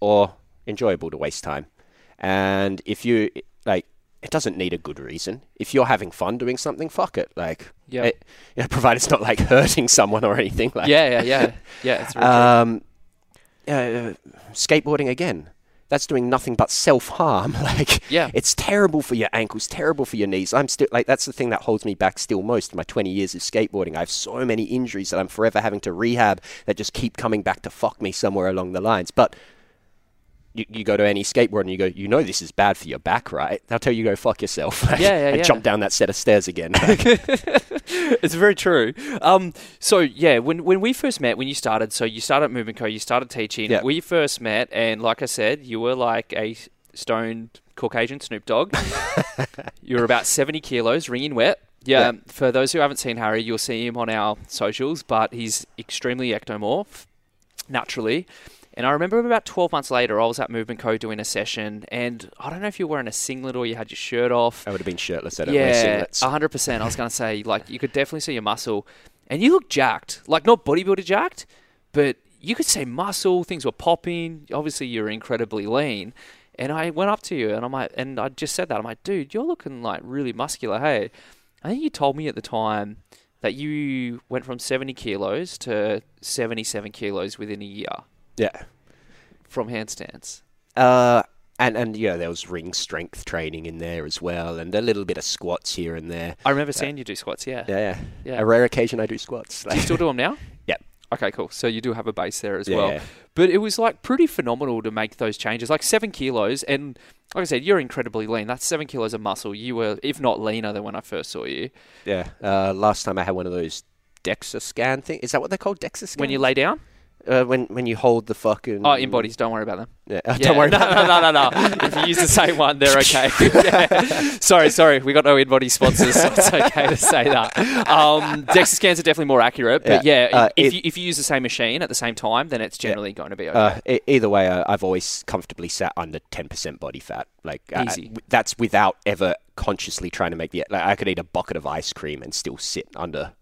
or enjoyable to waste time. And if you like, it doesn't need a good reason. If you're having fun doing something, fuck it. Like, Yeah. it, you know, *laughs* provided it's not like hurting someone or anything. Like, yeah, yeah, yeah, yeah. It's *laughs* true. Um, uh, skateboarding again. That's doing nothing but self harm. *laughs* Like, Yeah. it's terrible for your ankles, terrible for your knees. I'm still like that's the thing that holds me back still most. in My 20 years of skateboarding, I have so many injuries that I'm forever having to rehab that just keep coming back to fuck me somewhere along the lines. But you, you go to any skateboard and you go, you know this is bad for your back, right? They'll tell you go fuck yourself. *laughs* Yeah, yeah, and yeah. jump down that set of stairs again. Like, *laughs* it's very true. Um, so yeah, when when we first met, when you started, so you started Movement Co, you started teaching. Yeah. We first met, and like I said, you were like a stoned Caucasian Snoop Dogg. *laughs* you were about seventy kilos, wringing wet. Yeah, Yeah. For those who haven't seen Harry, you'll see him on our socials, but he's extremely ectomorph, naturally. And I remember about 12 months later, I was at Movement Co doing a session, and I don't know if you were wearing a singlet or you had your shirt off. I would have been shirtless. Don't Yeah, singlets. hundred percent. I was gonna say, like, you could definitely see your muscle, and you look jacked. Like, not bodybuilder jacked, but you could see muscle. Things were popping. Obviously, you're incredibly lean. And I went up to you, and I'm like, and I just said that. I'm like, dude, you're looking like really muscular. Hey, I think you told me at the time that you went from 70 kilos to 77 kilos within a year yeah. from handstands. Uh, and and yeah, there was ring strength training in there as well, and a little bit of squats here and there. I remember seeing you do squats. Yeah. Yeah, yeah. Yeah. A rare occasion I do squats. Do you still do them now? *laughs* yeah. Okay, cool. So you do have a base there as Yeah, well. But it was like pretty phenomenal to make those changes. Like seven kilos, and like I said, you're incredibly lean. That's seven kilos of muscle. You were, if not leaner than when I first saw you. Yeah. Uh, last time I had one of those DEXA scan thing. Is that what they're called? DEXA scan. When you lay down? Uh, when when you hold the fucking Oh, in bodies. Don't worry about them. Yeah. *laughs* uh, Yeah, Don't worry no, about no, no, no, no. If you use the same one, they're *laughs* okay. Yeah. *laughs* Sorry, sorry. We got no InBody sponsors, so it's okay to say that. Um, DEXA scans are definitely more accurate, but yeah, Yeah, uh, if, it- you, if you use the same machine at the same time, then it's generally going to be okay. Uh, either way, uh, I've always comfortably sat under ten percent body fat. Like uh, Easy. that's without ever consciously trying to make the. Like I could eat a bucket of ice cream and still sit under.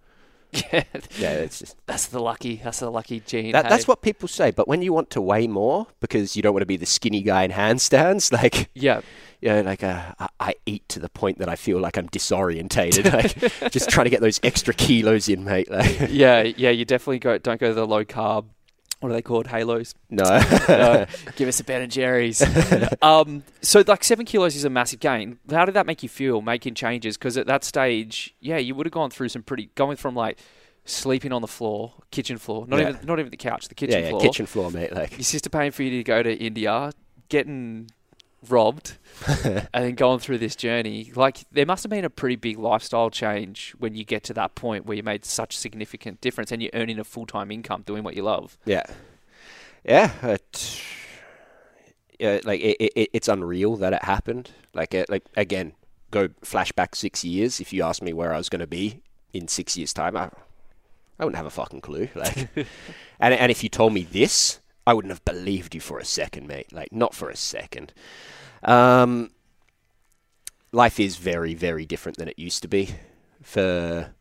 Yeah, Yeah, it's just, that's the lucky. That's the lucky gene. that, that's what people say. But when you want to weigh more because you don't want to be the skinny guy in handstands, *laughs* like Yeah. you know, like uh, I, I eat to the point that I feel like I'm disorientated. *laughs* like just trying to get those extra kilos in, mate. Like yeah, yeah, you definitely go. Don't go to the low carb. What are they called? Halos. no. *laughs* No, *laughs* give us a Ben and Jerry's. *laughs* um, so like seven kilos is a massive gain. How did that make you feel making changes? Because at that stage, yeah, you would have gone through some pretty going from like sleeping on the floor, kitchen floor, not Yeah. even not even the couch, the yeah, kitchen yeah, floor. kitchen floor, mate. Like Your sister paying for you to go to India, getting robbed, *laughs* and then going through this journey. Like there must have been a pretty big lifestyle change when you get to that point where you made such significant difference and you're earning a full time income doing what you love. Yeah, yeah. It, yeah, like it, it, it's unreal that it happened. Like, it, like again, go flashback six years, if you asked me where I was going to be in six years' time, I, I wouldn't have a fucking clue. Like, *laughs* and and if you told me this, I wouldn't have believed you for a second, mate. Like, not for a second. Um, life is very, very different than it used to be. For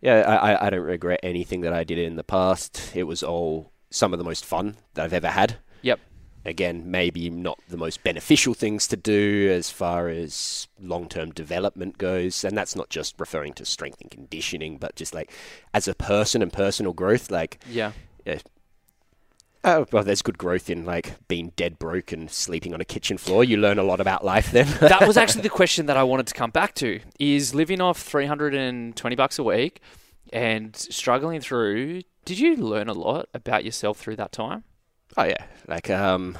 yeah, I, I don't regret anything that I did in the past. It was all some of the most fun that I've ever had. Yep. Again, maybe not the most beneficial things to do as far as long term development goes. And that's not just referring to strength and conditioning, but just like as a person and personal growth. Like, Yeah. yeah. Oh, well, there's good growth in like being dead broke and sleeping on a kitchen floor. You learn a lot about life then. *laughs* that was *laughs* actually the question that I wanted to come back to is living off 320 bucks a week and struggling through did you learn a lot about yourself through that time Oh yeah, like um,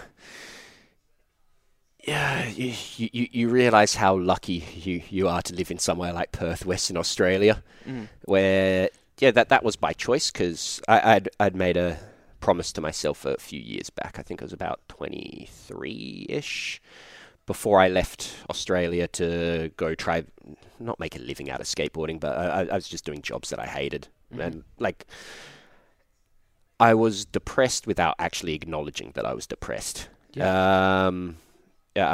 yeah, you, you you realize how lucky you you are to live in somewhere like Perth, Western Australia, Mm. where yeah, that that was by choice because I'd I'd made a promise to myself a few years back. I think it was about twenty three ish. Before I left Australia to go try, not make a living out of skateboarding, but I, I was just doing jobs that I hated, Mhm. and like I was depressed without actually acknowledging that I was depressed. Um, yeah,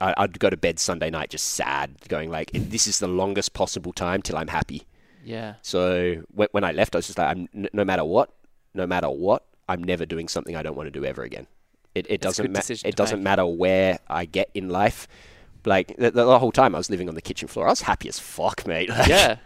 I, I- I'd go to bed Sunday night just sad, going like, "This is the longest possible time till I'm happy." yeah So when, when I left, I was just like, I'm, "No matter what, no matter what, I'm never doing something I don't want to do ever again." It, it That's doesn't ma- it doesn't make. matter where I get in life. Like the, the whole time I was living on the kitchen floor, I was happy as fuck, mate. *laughs* Like, yeah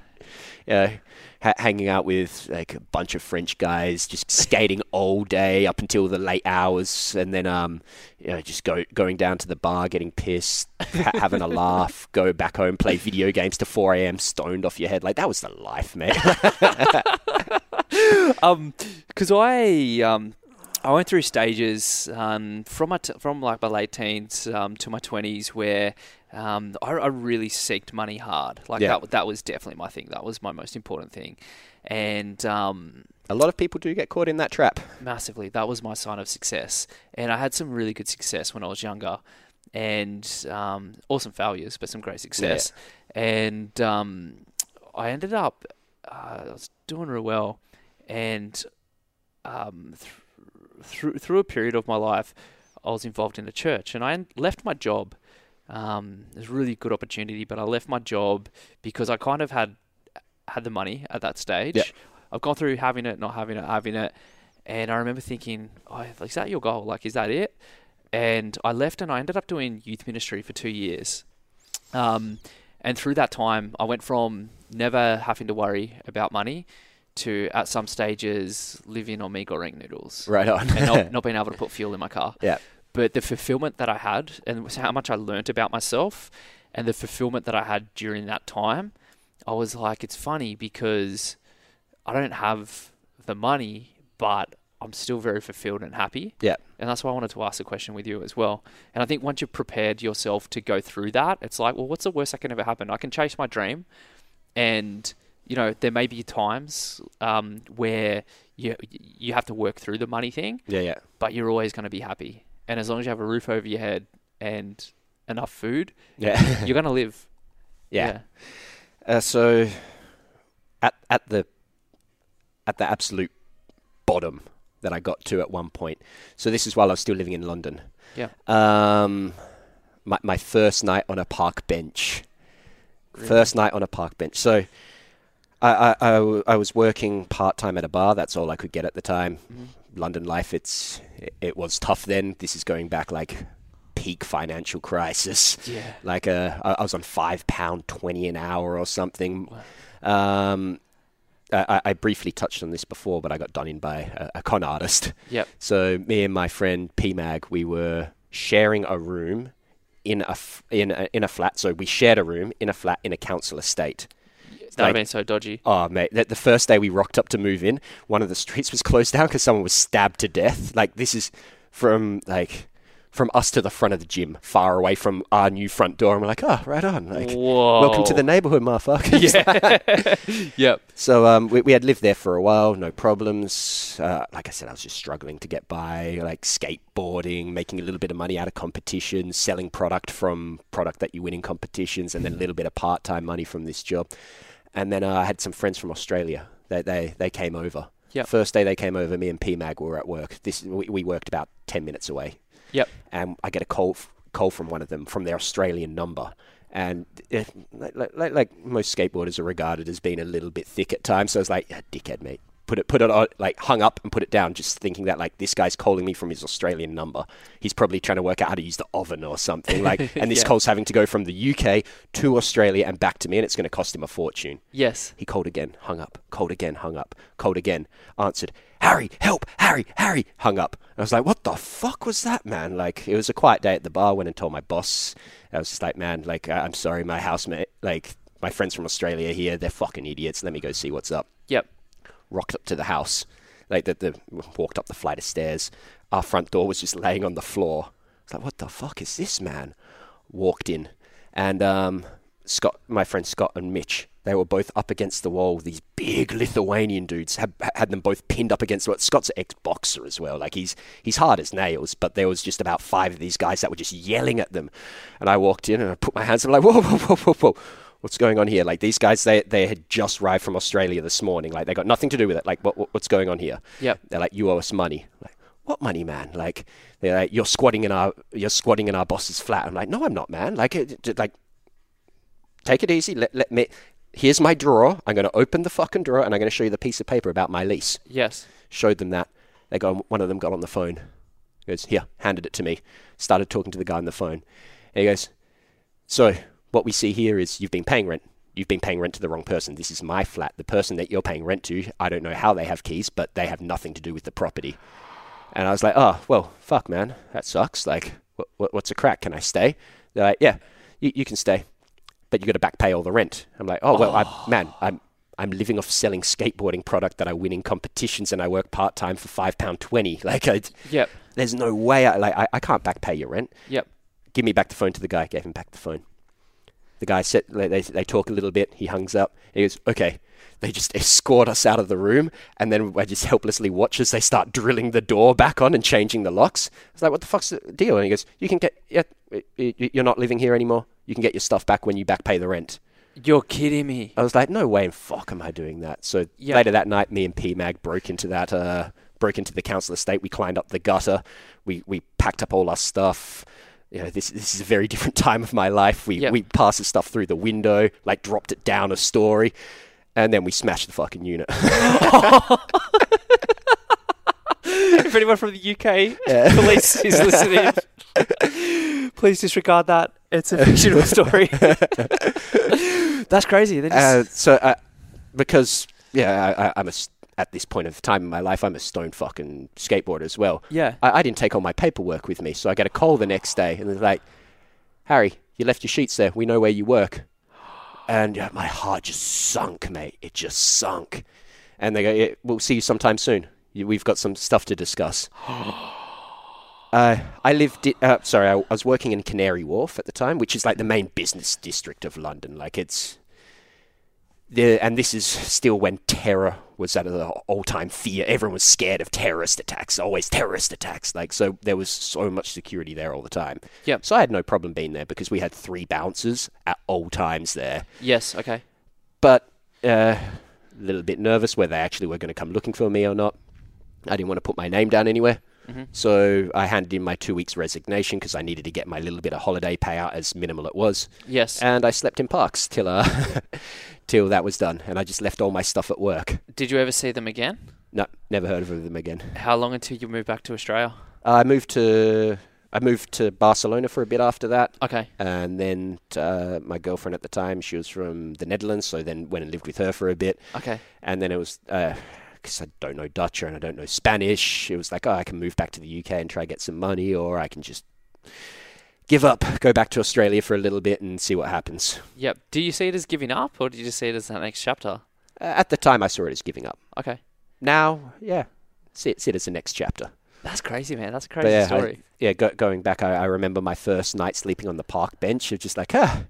yeah, ha- hanging out with like a bunch of French guys, just skating all day up until the late hours, and then um, you know, just go going down to the bar, getting pissed, ha- having a laugh, go back home, play video games to 4 a.m. stoned off your head. Like that was the life, mate. *laughs* *laughs* um because i um I went through stages um, from my t- from like my late teens um, to my twenties where um, I, I really seeked money hard. Like Yeah. that that was definitely my thing. That was my most important thing, and um, a lot of people do get caught in that trap. massively. That was my sign of success, and I had some really good success when I was younger, and um, awesome failures, but some great success. And um, I ended up, uh, I was doing real well, and um, th- through through a period of my life, I was involved in a church, and I left my job. Um, it was a really good opportunity, but I left my job because I kind of had had the money at that stage. Yeah. I've gone through having it, not having it, having it, and I remember thinking, "Oh, is that your goal? Like, is that it?" And I left, and I ended up doing youth ministry for two years. Um, and through that time, I went from never having to worry about money to, at some stages, living on mee goreng noodles Right on. and not, *laughs* not being able to put fuel in my car. Yeah. But the fulfillment that I had and how much I learnt about myself and the fulfillment that I had during that time, I was like, it's funny because I don't have the money, but I'm still very fulfilled and happy. Yeah. And that's why I wanted to ask a question with you as well. And I think once you've prepared yourself to go through that, it's like, well, what's the worst that can ever happen? I can chase my dream and you know there may be times um, where you you have to work through the money thing, yeah, yeah. but you're always going to be happy. And as long as you have a roof over your head and enough food, Yeah. *laughs* you're going to live. yeah. Uh, so, at at the at the absolute bottom that I got to at one point. So this is while I was still living in London. Yeah. Um, my my first night on a park bench. Really? First night on a park bench. So, I I, I, was working part time at a bar. That's all I could get at the time. Mhm. London life. It's it, it was tough then. This is going back like peak financial crisis. Yeah. Like uh, I was on five pound twenty an hour or something. Wow. Um, I, I- I briefly touched on this before, but I got done in by a, a con artist. Yep. So me and my friend P Mag, we were sharing a room in a f- in a, in a flat. So we shared a room in a flat in a council estate. That would have been so dodgy. Oh mate, the, the first day we rocked up to move in, one of the *laughs* streets was closed down because someone was stabbed to death. Like this is from like from us to the front of the gym, far away from our new front door. And we're like, oh, right on. Like, Whoa. welcome to the neighborhood, motherfucker. Yeah. *laughs* yep. So um, we, we had lived there for a while, no problems. Uh, like I said, I was just struggling to get by, like skateboarding, making a little bit of money out of competitions, selling product from product that you win in competitions, and then a little bit of part-time money from this job. And then uh, I had some friends from Australia. They they, they came over. Yep. First day they came over, me and PMag were at work. This we, we worked about ten minutes away Yep. and I get a call f- call from one of them from their Australian number. And if, like, like, like most skateboarders are regarded as being a little bit thick at times, so I was like, yeah, "Dickhead, mate." Put it, put it on, like hung up and put it down, just thinking that like this guy's calling me from his Australian number. He's probably trying to work out how to use the oven or something. Like, *laughs* and this Yeah. call's having to go from the UK to Australia and back to me, and it's going to cost him a fortune. Yes. He called again, hung up, called again, hung up, called again, answered, Harry, help, Harry, Harry, hung up. And I was like, what the fuck was that, man? Like, it was a quiet day at the bar, went and told my boss. I was just like, man, like, I- I'm sorry, my housemate, like, my friends from Australia here, they're fucking idiots. Let me go see what's up. Yep. Rocked up to the house, like, the, the walked up the flight of stairs. Our front door was just laying on the floor. It's like, what the fuck is this, man? Walked in, and um, Scott, my friend Scott and Mitch, they were both up against the wall. These big Lithuanian dudes had, had them both pinned up against wall. Scott's an ex-boxer as well. Like he's he's hard as nails, but there was just about five of these guys that were just yelling at them. And I walked in and I put my hands. I'm like, whoa, whoa, whoa, whoa, whoa. What's going on here? Like these guys, they they had just arrived from Australia this morning. Like they got nothing to do with it. Like what, what what's going on here? Yeah, They're like, you owe us money. Like, what money, man? Like, they're like, you're squatting in our, you're squatting in our boss's flat. I'm like, no, I'm not, man. Like, it, it- like, take it easy. Let, let me. Here's my drawer. I'm going to open the fucking drawer and I'm going to show you the piece of paper about my lease. Yes. Showed them that. They got one of them got on the phone. He goes, here, handed it to me. Started talking to the guy on the phone. And he goes, so what we see here is you've been paying rent. You've been paying rent to the wrong person. This is my flat. The person that you're paying rent to, I don't know how they have keys, but they have nothing to do with the property. And I was like, oh, well, fuck, man. That sucks. Like, what, what, what's a crack? Can I stay? They're like, yeah, you, you can stay, but you got to back pay all the rent. I'm like, oh, well, I, oh. man, I'm, I'm living off selling skateboarding product that I win in competitions and I work part time for £5.20. *laughs* Like, I, Yep. there's no way, I, like, I, I can't back pay your rent Yep. give me back the phone to the guy. I Gave him back the phone. The guy said they, they, they talk a little bit. He hangs up. He goes, okay. They just escort us out of the room, and then I just helplessly watch as they start drilling the door back on and changing the locks. I was like, "What the fuck's the deal?" And he goes, "You can get, yeah, you're not living here anymore. You can get your stuff back when you back pay the rent." You're kidding me. I was like, "No way in fuck am I doing that." So Yeah. later that night, me and P Mag broke into that, uh, broke into the council estate. We climbed up the gutter. We we packed up all our stuff. You know, this this is a very different *laughs* time of my life. We Yep. we passed the stuff through the window, like dropped it down a story, and then we smashed the fucking unit. *laughs* if anyone from the UK police is listening, *laughs* please disregard that. It's a fictional story. That's crazy. They uh, so uh, because yeah, I, I'm a at this point of time in my life, I'm a stone fucking skateboarder as well. yeah. I, I didn't take all my paperwork with me, so I get a call the next day, and they're like, "Harry, you left your sheets there. We know where you work." *gasps* And uh, my heart just sunk, mate. It just sunk. And they go, yeah, "We'll see you sometime soon. We've got some stuff to discuss." *gasps* Uh, I lived. Uh, sorry, I, I was working in Canary Wharf at the time, which is like the main business district of London. Like it's the, and this is still when terror was at an all-time fear. Everyone was scared of terrorist attacks. Always terrorist attacks. Like so, there was so much security there all the time. Yeah. So I had no problem being there because we had three bouncers at all times there. Yes. Okay. But uh, a little bit nervous whether they actually were going to come looking for me or not. I didn't want to put my name down anywhere. So I handed in my two weeks resignation because I needed to get my little bit of holiday payout as minimal it was Yes. and I slept in parks till uh, *laughs* till that was done, and I just left all my stuff at work. Did you ever see them again? No, never heard of them again. How long until you moved back to Australia? I moved to I moved to Barcelona for a bit after that, Okay. and then uh, my girlfriend at the time she was from the Netherlands, so then went and lived with her for a bit, Okay. and then it was. Because I don't know Dutch and I don't know Spanish, it was like, oh, I can move back to the UK and try to get some money, or I can just give up, go back to Australia for a little bit and see what happens. Yep. Do you see it as giving up, or do you just see it as that next chapter? Uh, at the time, I saw it as giving up. Okay. Now, yeah, see it, see it as the next chapter. That's crazy, man. That's a crazy yeah, I- story. yeah, go, going back, I, I remember my first night sleeping on the park bench of just like, ah,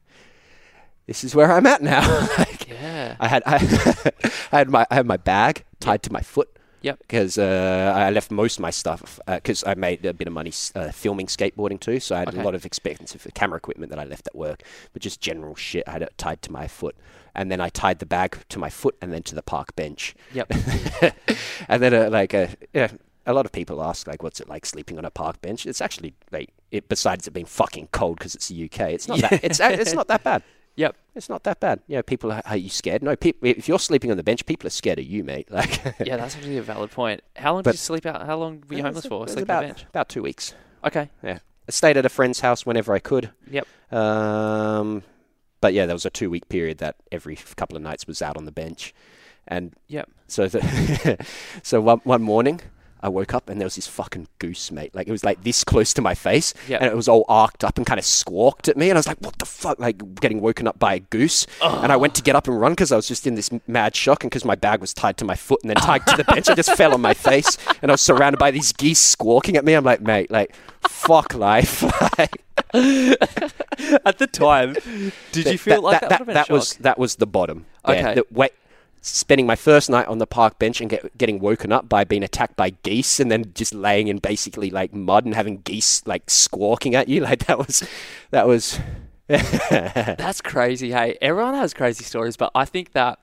this is where I'm at now. *laughs* like, yeah. I had I, *laughs* I had my I had my bag tied to my foot. Yep. Because uh, I left most of my stuff because I made a bit of money uh, filming skateboarding too, so I had Okay. a lot of expensive camera equipment that I left at work, but just general shit I had it tied to my foot, and then I tied the bag to my foot and then to the park bench, Yep. *laughs* and then uh, like uh, yeah, a lot of people ask like, what's it like sleeping on a park bench? It's actually like it besides it being fucking cold because it's the UK, it's not that it's it's not that bad. It's not that bad. Yeah, people are, are you scared? No, people. If you're sleeping on the bench, people are scared of you, mate. *laughs* Like, Yeah, that's actually a valid point. How long But- did you sleep out? How long were you homeless for? Sleeping about on the bench. about two weeks. Okay. Yeah, I stayed at a friend's house whenever I could. Yep. Um, but yeah, there was a two week period that every couple of nights was out on the bench, and Yep. so the *laughs* so one one morning. I woke up and there was this fucking goose, mate. Like it was like this close to my face, Yep. and it was all arced up and kind of squawked at me. And I was like, "What the fuck?" Like getting woken up by a goose. And I went to get up and run because I was just in this mad shock, and because my bag was tied to my foot and then tied to the *laughs* bench, I just fell on my face, and I was surrounded by these geese squawking at me. I'm like, "Mate, like, fuck life." *laughs* Like, At the time, did you feel like that, that, that was that was the bottom. Okay. Yeah, the, wait, spending my first night on the park bench and get, getting woken up by being attacked by geese, and then just laying in basically like mud and having geese like squawking at you. *laughs* Like that was that was. That's crazy. Hey, everyone has crazy stories, but I think that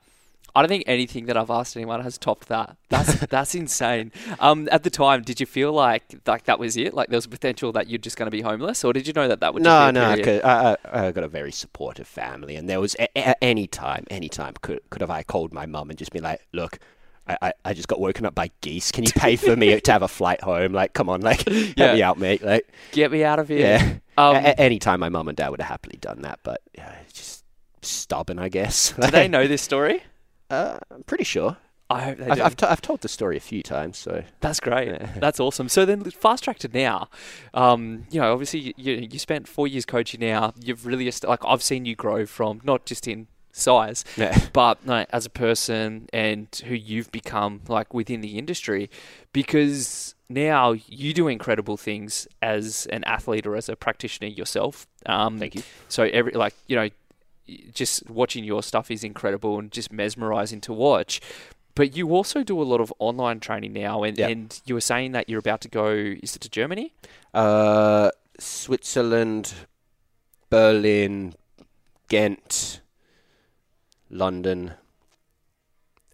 I don't think anything that I've asked anyone has topped that. That's *laughs* that's insane. Um, at the time, did you feel like like that was it? Like there was a potential that you're just going to be homeless, or did you know that that would just no, be no, I, I, I got a very supportive family, and there was a, a, any time, any time could could have I called my mum and just been like, look. I, I, just got woken up by geese. Can you pay for me to have a flight home? Like, come on, like, *laughs* help Yeah. me out, mate. Like, Get me out of here. yeah. Um, a- a- anytime my mum and dad would have happily done that, but yeah, just stubborn, I guess. do they *laughs* know this story? Uh, I'm pretty sure. I hope they I've, do. I've, t- I've told the story a few times, so That's great. Yeah. *laughs* That's awesome. So then, fast track to now. Um, you know, obviously, you, you spent four years coaching now. You've really est- like I've seen you grow from not just in size, yeah. *laughs* but like, as a person and who you've become like within the industry, because now you do incredible things as an athlete or as a practitioner yourself. Um, Thank you. so every like you know, just watching your stuff is incredible and just mesmerizing to watch. But you also do a lot of online training now, and, Yeah. and you were saying that you're about to go. Is it to Germany? Uh, Switzerland, Berlin, Ghent, London,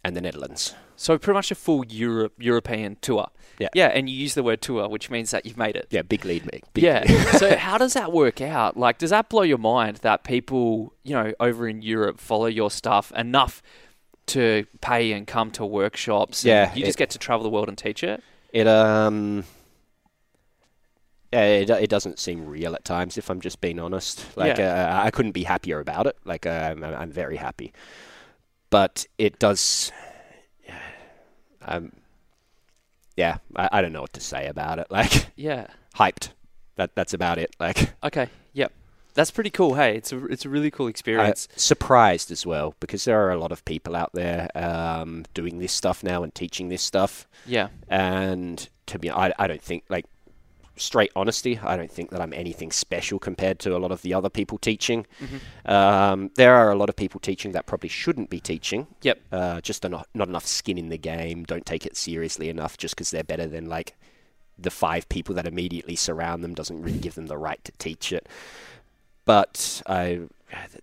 and the Netherlands. So pretty much a full Europe European tour. Yeah. Yeah, and you use the word tour, which means that you've made it. Yeah, big lead, mate. Big Yeah. lead. so *laughs* how does that work out? Like, does that blow your mind that people, you know, over in Europe follow your stuff enough to pay and come to workshops? and Yeah, You just it- get to travel the world and teach it. It um. Yeah, it, it doesn't seem real at times. If I'm just being honest, like uh, I couldn't be happier about it. Like uh, I'm, I'm very happy, but it does. Um, yeah, I, I don't know what to say about it. *laughs* Like Yeah. hyped. That that's about it. Like *laughs* Okay. Yep. That's pretty cool. Hey, it's a it's a really cool experience. surprised as well because there are a lot of people out there um, doing this stuff now and teaching this stuff. yeah. And to be, I, I don't think like straight honesty. I don't think that I'm anything special compared to a lot of the other people teaching. Mm-hmm. Um, there are a lot of people teaching that probably shouldn't be teaching. Yep. Uh, just not not enough skin in the game. Don't take it seriously enough just because they're better than like the five people that immediately surround them doesn't really give them the right to teach it. But I,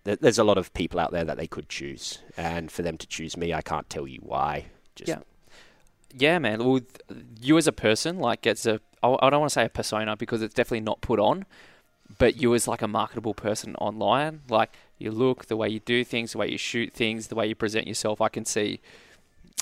th- there's a lot of people out there that they could choose, and for them to choose me, I can't tell you why. Just Yeah. Yeah, man. Well, you as a person, like, it's a. I don't want to say a persona because it's definitely not put on, but you as like a marketable person online, like you look, the way you do things, the way you shoot things, the way you present yourself, I can see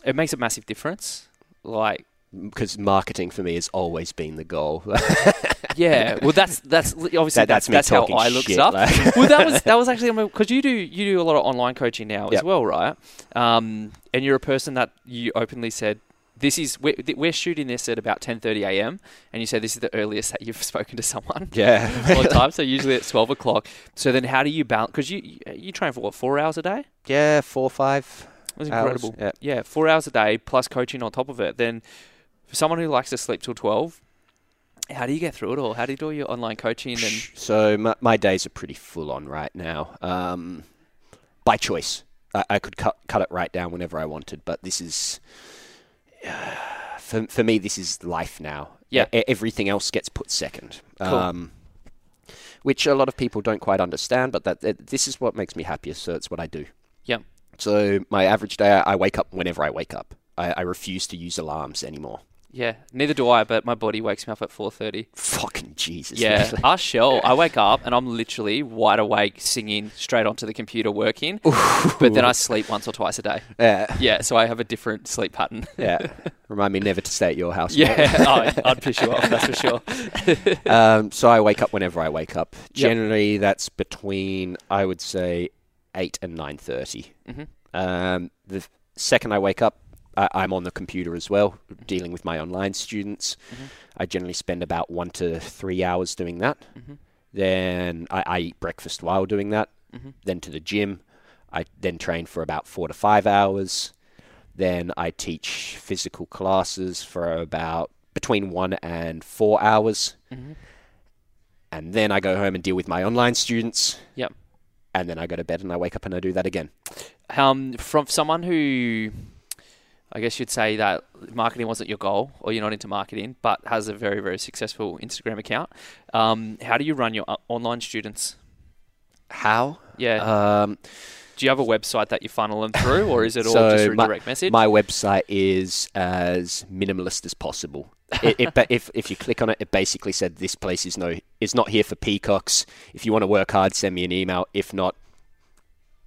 it makes a massive difference. Like, because marketing for me has always been the goal. *laughs* yeah. Well, that's that's obviously That- that's that's that's, how I look like- *laughs* well, that was that was *laughs* actually because you do you do a lot of online coaching now as well, right? Um, and you're a person that you openly said this is we're, we're shooting this at about 10:30 a.m. and you say this is the earliest that you've *laughs* spoken to someone yeah. *laughs* all the time. So usually it's 12 o'clock. So then how do you balance? Because you you- train for what four hours a day? yeah, four, five. It was hours, yeah. yeah, four hours a day plus coaching on top of it. Then for someone who likes to sleep till 12. How do you get through it all? How do you do all your online coaching? And So my, my days are pretty full on right now. Um, by choice, I, I could cut cut it right down whenever I wanted, but this is *sighs* for for me. This is life now. Yeah. E- everything else gets put second. Cool. Um, which a lot of people don't quite understand, but that, that this is what makes me happiest. So it's what I do. yeah, So my average day, I wake up whenever I wake up. I, I refuse to use alarms anymore. Yeah. Neither do I, but my body wakes me up at four thirty. Fucking Jesus. Yeah, man. us shell. I *laughs* wake up and I'm literally wide awake, singing straight onto the computer, working. but then I sleep once or twice a day. yeah. Yeah, so I have a different sleep pattern. *laughs* Yeah. Remind me never to stay at your house. yeah, oh, *laughs* I'd piss you off. That's for sure. um, so I wake up whenever I wake up. Yep. Generally, that's between I would say eight and nine Mhm. Um, the second I wake up, I, I'm on the computer as well, dealing with my online students. Mhm. I generally spend about one to three hours doing that. Mhm. Then I, I eat breakfast while doing that. Mhm. Then to the gym. I then train for about four to five hours. Then I teach physical classes for about between one and four hours Mhm. and then I go home and deal with my online students. Yep. And then I go to bed and I wake up and I do that again. Um, from someone who, I guess you'd say that marketing wasn't your goal, or you're not into marketing, but has a very, very successful Instagram account. Um, how do you run your uh, online students? How? Yeah. Um, do you have a website that you funnel them through, or is it *laughs* all So just through my- direct message? my website is as minimalist as possible. *laughs* it, it, if if you click on it, it basically said this place is no is not here for peacocks. If you want to work hard, send me an email. If not,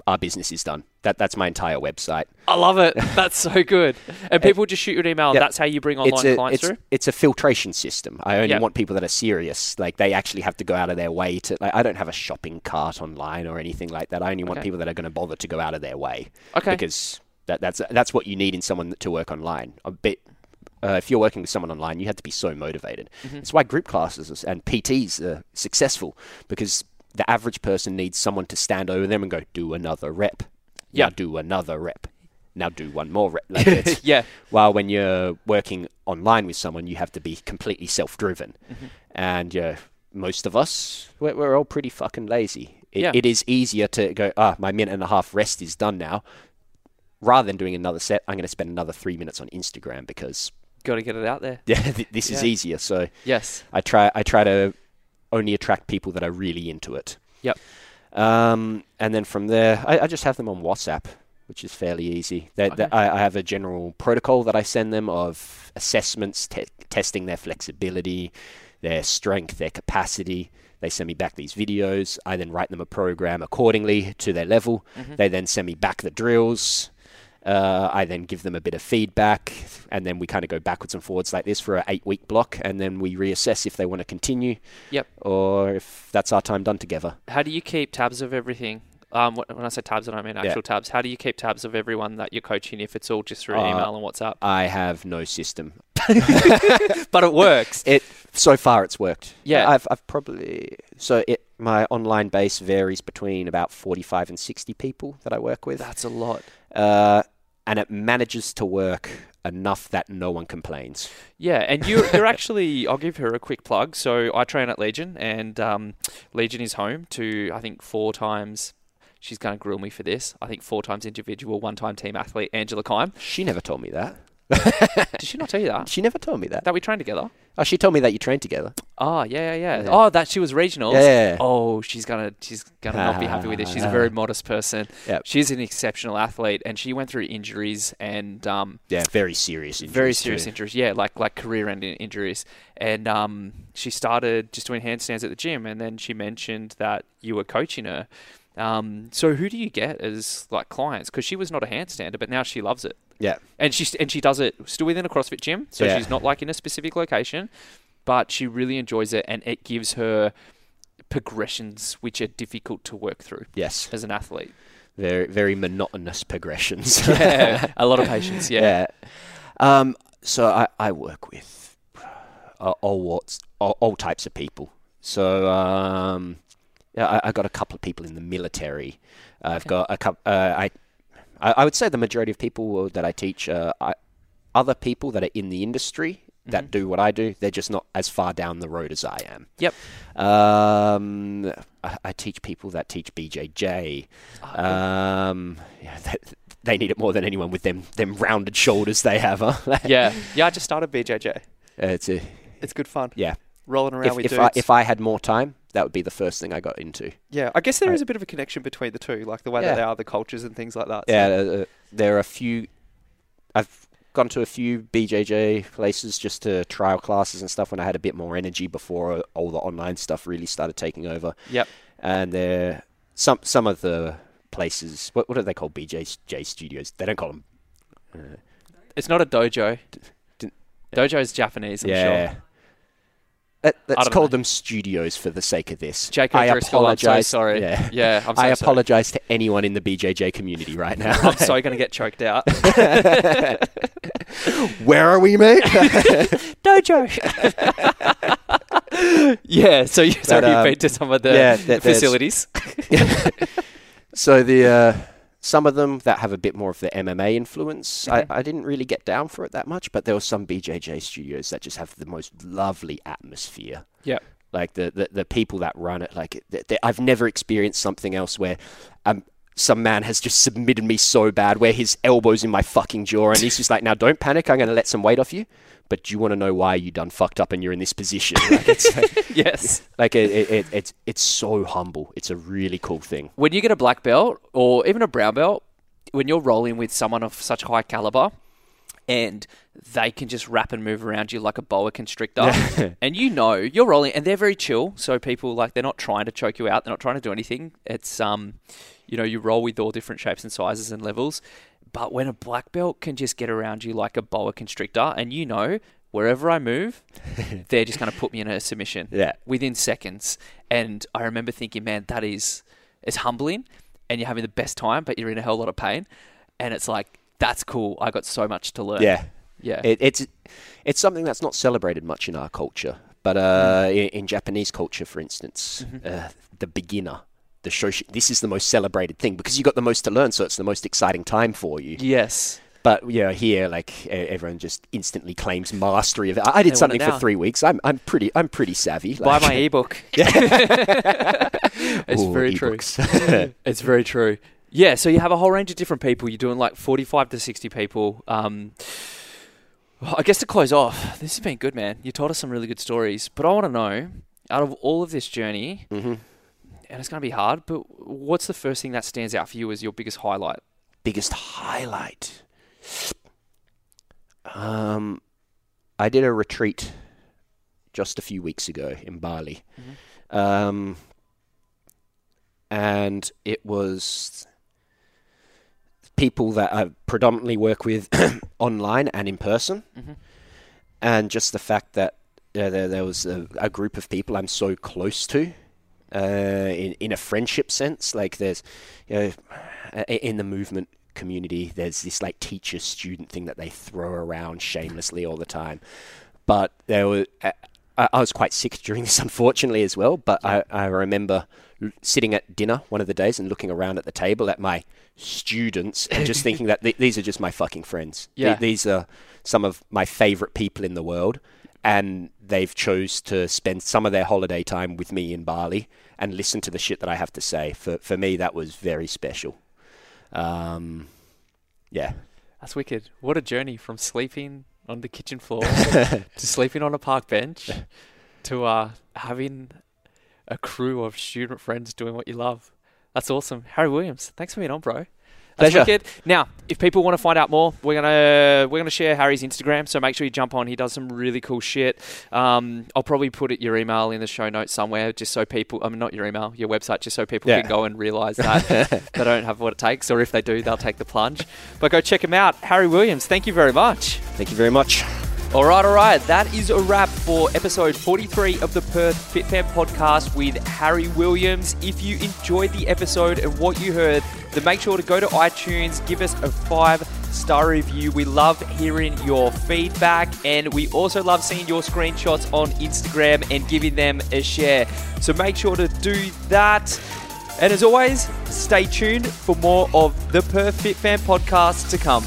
our business is done. That that's my entire website. I love it. *laughs* That's so good. And people just shoot you an email, Yeah. that's how you bring online it's a clients it's, through. it's a filtration system. I only Yeah. want people that are serious. Like they actually have to go out of their way to. Like I don't have a shopping cart online or anything like that. I only want Okay. people that are going to bother to go out of their way Okay. because that, that's that's what you need in someone to work online. A bit. Uh, if you're working with someone online, you have to be so motivated. Mm-hmm. That's why group classes and PTs are successful because the average person needs someone to stand over them and go, "Do another rep." Yeah. Now do another rep. Now do one more rep. Like *laughs* yeah. while when you're working online with someone, you have to be completely self-driven, Mm-hmm. and yeah, most of us we're, we're all pretty fucking lazy. It, Yeah. it is easier to go, ah, my minute and a half rest is done now, rather than doing another set. I'm going to spend another three minutes on Instagram because Got to get it out there. *laughs* yeah, th- this is easier. So Yes. I try I try to only attract people that are really into it. Yep. Um, and then from there, I, I just have them on WhatsApp, which is fairly easy. They, they- I, I have a general protocol that I send them of assessments, te- testing their flexibility, their strength, their capacity. They send me back these videos. I then write them a program accordingly to their level. Mm-hmm. They then send me back the drills. Uh, I then give them a bit of feedback, and then we kind of go backwards and forwards like this for an eight-week block, and then we reassess if they want to continue, Yep. or if that's our time done together. How do you keep tabs of everything? Um, when I say tabs, I don't mean actual tabs. How do you keep tabs of everyone that you're coaching if it's all just through Uh, email and WhatsApp? I have no system. *laughs* But it works. It so far it's worked. Yeah. I've I've probably so it my online base varies between about forty-five and sixty people that I work with, That's a lot. uh, and it manages to work enough that no one complains. Yeah, and you're, you're *laughs* actually, I'll give her a quick plug. So I train at Legion, and um, Legion is home to, I think, four times. She's going to grill me for this. I think four times individual, one time team athlete, Angela Kime. She never told me that. *laughs* Did she not tell you that? She never told me that. That we trained together? Oh, she told me that you trained together. Oh, yeah, yeah, yeah. Yeah. Oh, that she was regional. Yeah. Oh, she's gonna she's gonna not be happy with this. She's a very modest person. Yep. She's an exceptional athlete, and she went through injuries and um, Yeah, very serious injuries. very serious too. injuries. Yeah, like like career-ending injuries. And um, she started just doing handstands at the gym, and then she mentioned that you were coaching her. Um, so who do you get as like clients? Because she was not a handstander, but now she loves it, Yeah. and she and she does it still within a CrossFit gym. So Yeah. she's not like in a specific location, but she really enjoys it, and it gives her progressions which are difficult to work through Yes. as an athlete. Very very monotonous progressions. *laughs* Yeah, a lot of *laughs* patience. Yeah. Yeah. Um, so I, I work with uh, all what's all, all types of people. So um, yeah, I, I got a couple of people in the military. I've Okay. got a couple. Uh, I I I would say the majority of people that I teach are I, other people that are in the industry that Mm-hmm. do what I do. They're just not as far down the road as I am. Yep. Um, I, I teach people that teach BJJ. Ah, Um, yeah, they, they need it more than anyone with them them rounded shoulders they have. Huh? *laughs* yeah, yeah. I just started BJJ. it's a, It's good fun. yeah. Rolling around If, with if dudes. I if I had more time, that would be the first thing I got into. yeah, I guess there I- is a bit of a connection between the two, like the way Yeah. that they are, the cultures and things like that. so- Yeah, uh, uh, there are a few. I've gone to a few BJJ places just to trial classes and stuff when I had a bit more energy before uh, all the online stuff really started taking over. Yep. And there, some some of the places, what what are they called? BJJ studios. They don't call them. It's not a dojo. Didn't- Dojo is Japanese, I'm yeah. sure. Let, let's call know. them studios for the sake of this. Jake I I'm so apologize. sorry. Yeah. Yeah, I'm so *laughs* I sorry. apologize to anyone in the BJJ community right now. I'm so going to get choked out. *laughs* Where are we, mate? *laughs* Dojo. yeah, so, you, so But, you've um, been to some of the yeah, facilities. So the uh, some of them that have a bit more of the MMA influence. I, I didn't really get down for it that much. But there were some BJJ studios that just have the most lovely atmosphere. Yep. Like the, the, the people that run it, like th th I've never experienced something else where um, some man has just submitted me so bad, where his elbows in my fucking jaw, and he's just like, "Now don't panic, I'm going to let some weight off you." But do you want to know why you done fucked up and you're in this position? Like it's like, *laughs* yes. like it, it, it, it's it's so humble. It's a really cool thing. When you get a black belt or even a brown belt, when you're rolling with someone of such high caliber and they can just wrap and move around you like a boa constrictor *laughs* and you know you're rolling and they're very chill so people like they're not trying to choke you out they're not trying to do anything it's um you know you roll with all different shapes and sizes and levels but when a black belt can just get around you like a boa constrictor and you know wherever i move *laughs* they're just going to put me in a submission Yeah. within seconds. And I remember thinking, man, that is it's humbling and you're having the best time, but you're in a hell lot of pain. And it's like, that's cool. I got so much to learn. Yeah. Yeah. It, it's it's something that's not celebrated much in our culture, but uh, Mm. in, in Japanese culture, for instance, Mm-hmm. uh, the beginner, the shoshin, this is the most celebrated thing because you got the most to learn, so it's the most exciting time for you. yes. But yeah, here like everyone just instantly claims mastery of it. I They did something for three weeks. I'm I'm pretty I'm pretty savvy. Buy my ebook. *laughs* *laughs* it's Ooh, very true. *laughs* It's very true. Yeah, so you have a whole range of different people. You're doing like 45 to 60 people. Um, I guess to close off, this has been good, man. You told us some really good stories, but I want to know, out of all of this journey, Mhm. And it's going to be hard, but what's the first thing that stands out for you as your biggest highlight? biggest highlight. Um, I did a retreat just a few weeks ago in Bali, um, and it was people that I predominantly work with *coughs* online and in person, Mhm. and just the fact that uh, there, there was a, a group of people I'm so close to. Uh, in in a friendship sense, like there's, you know, in the movement community, there's this like teacher student thing that they throw around shamelessly all the time. But there were, I, I was quite sick during *laughs* this, unfortunately, as well. But I, I remember sitting at dinner one of the days and looking around at the table at my students and just thinking that th- these are just my fucking friends. *laughs* Th- Yeah. these are some of my favorite people in the world. And they've chose to spend some of their holiday time with me in Bali and listen to the shit that I have to say. For for me, that was very special. Um, yeah, That's wicked. What a journey from sleeping on the kitchen floor *laughs* to sleeping on a park bench to uh, having a crew of student friends doing what you love. That's awesome. Harry Williams, thanks for being on, bro. Pleasure. wicked. Now, if people want to find out more, we're gonna we're gonna share Harry's Instagram. So make sure you jump on. He does some really cool shit. Um, I'll probably put it, your email in the show notes somewhere, just so people. I mean, not your email, your website, just so people Yeah. can go and realize that *laughs* they don't have what it takes, or if they do, they'll take the plunge. But go check him out, Harry Williams. Thank you very much. thank you very much. All right, all right. That is a wrap for episode 43 of the Perth Fit Fam podcast with Harry Williams. If you enjoyed the episode and what you heard, then make sure to go to iTunes, give us a five star review. We love hearing your feedback and we also love seeing your screenshots on Instagram and giving them a share. So make sure to do that. And as always, stay tuned for more of the Perth Fit Fam podcast to come.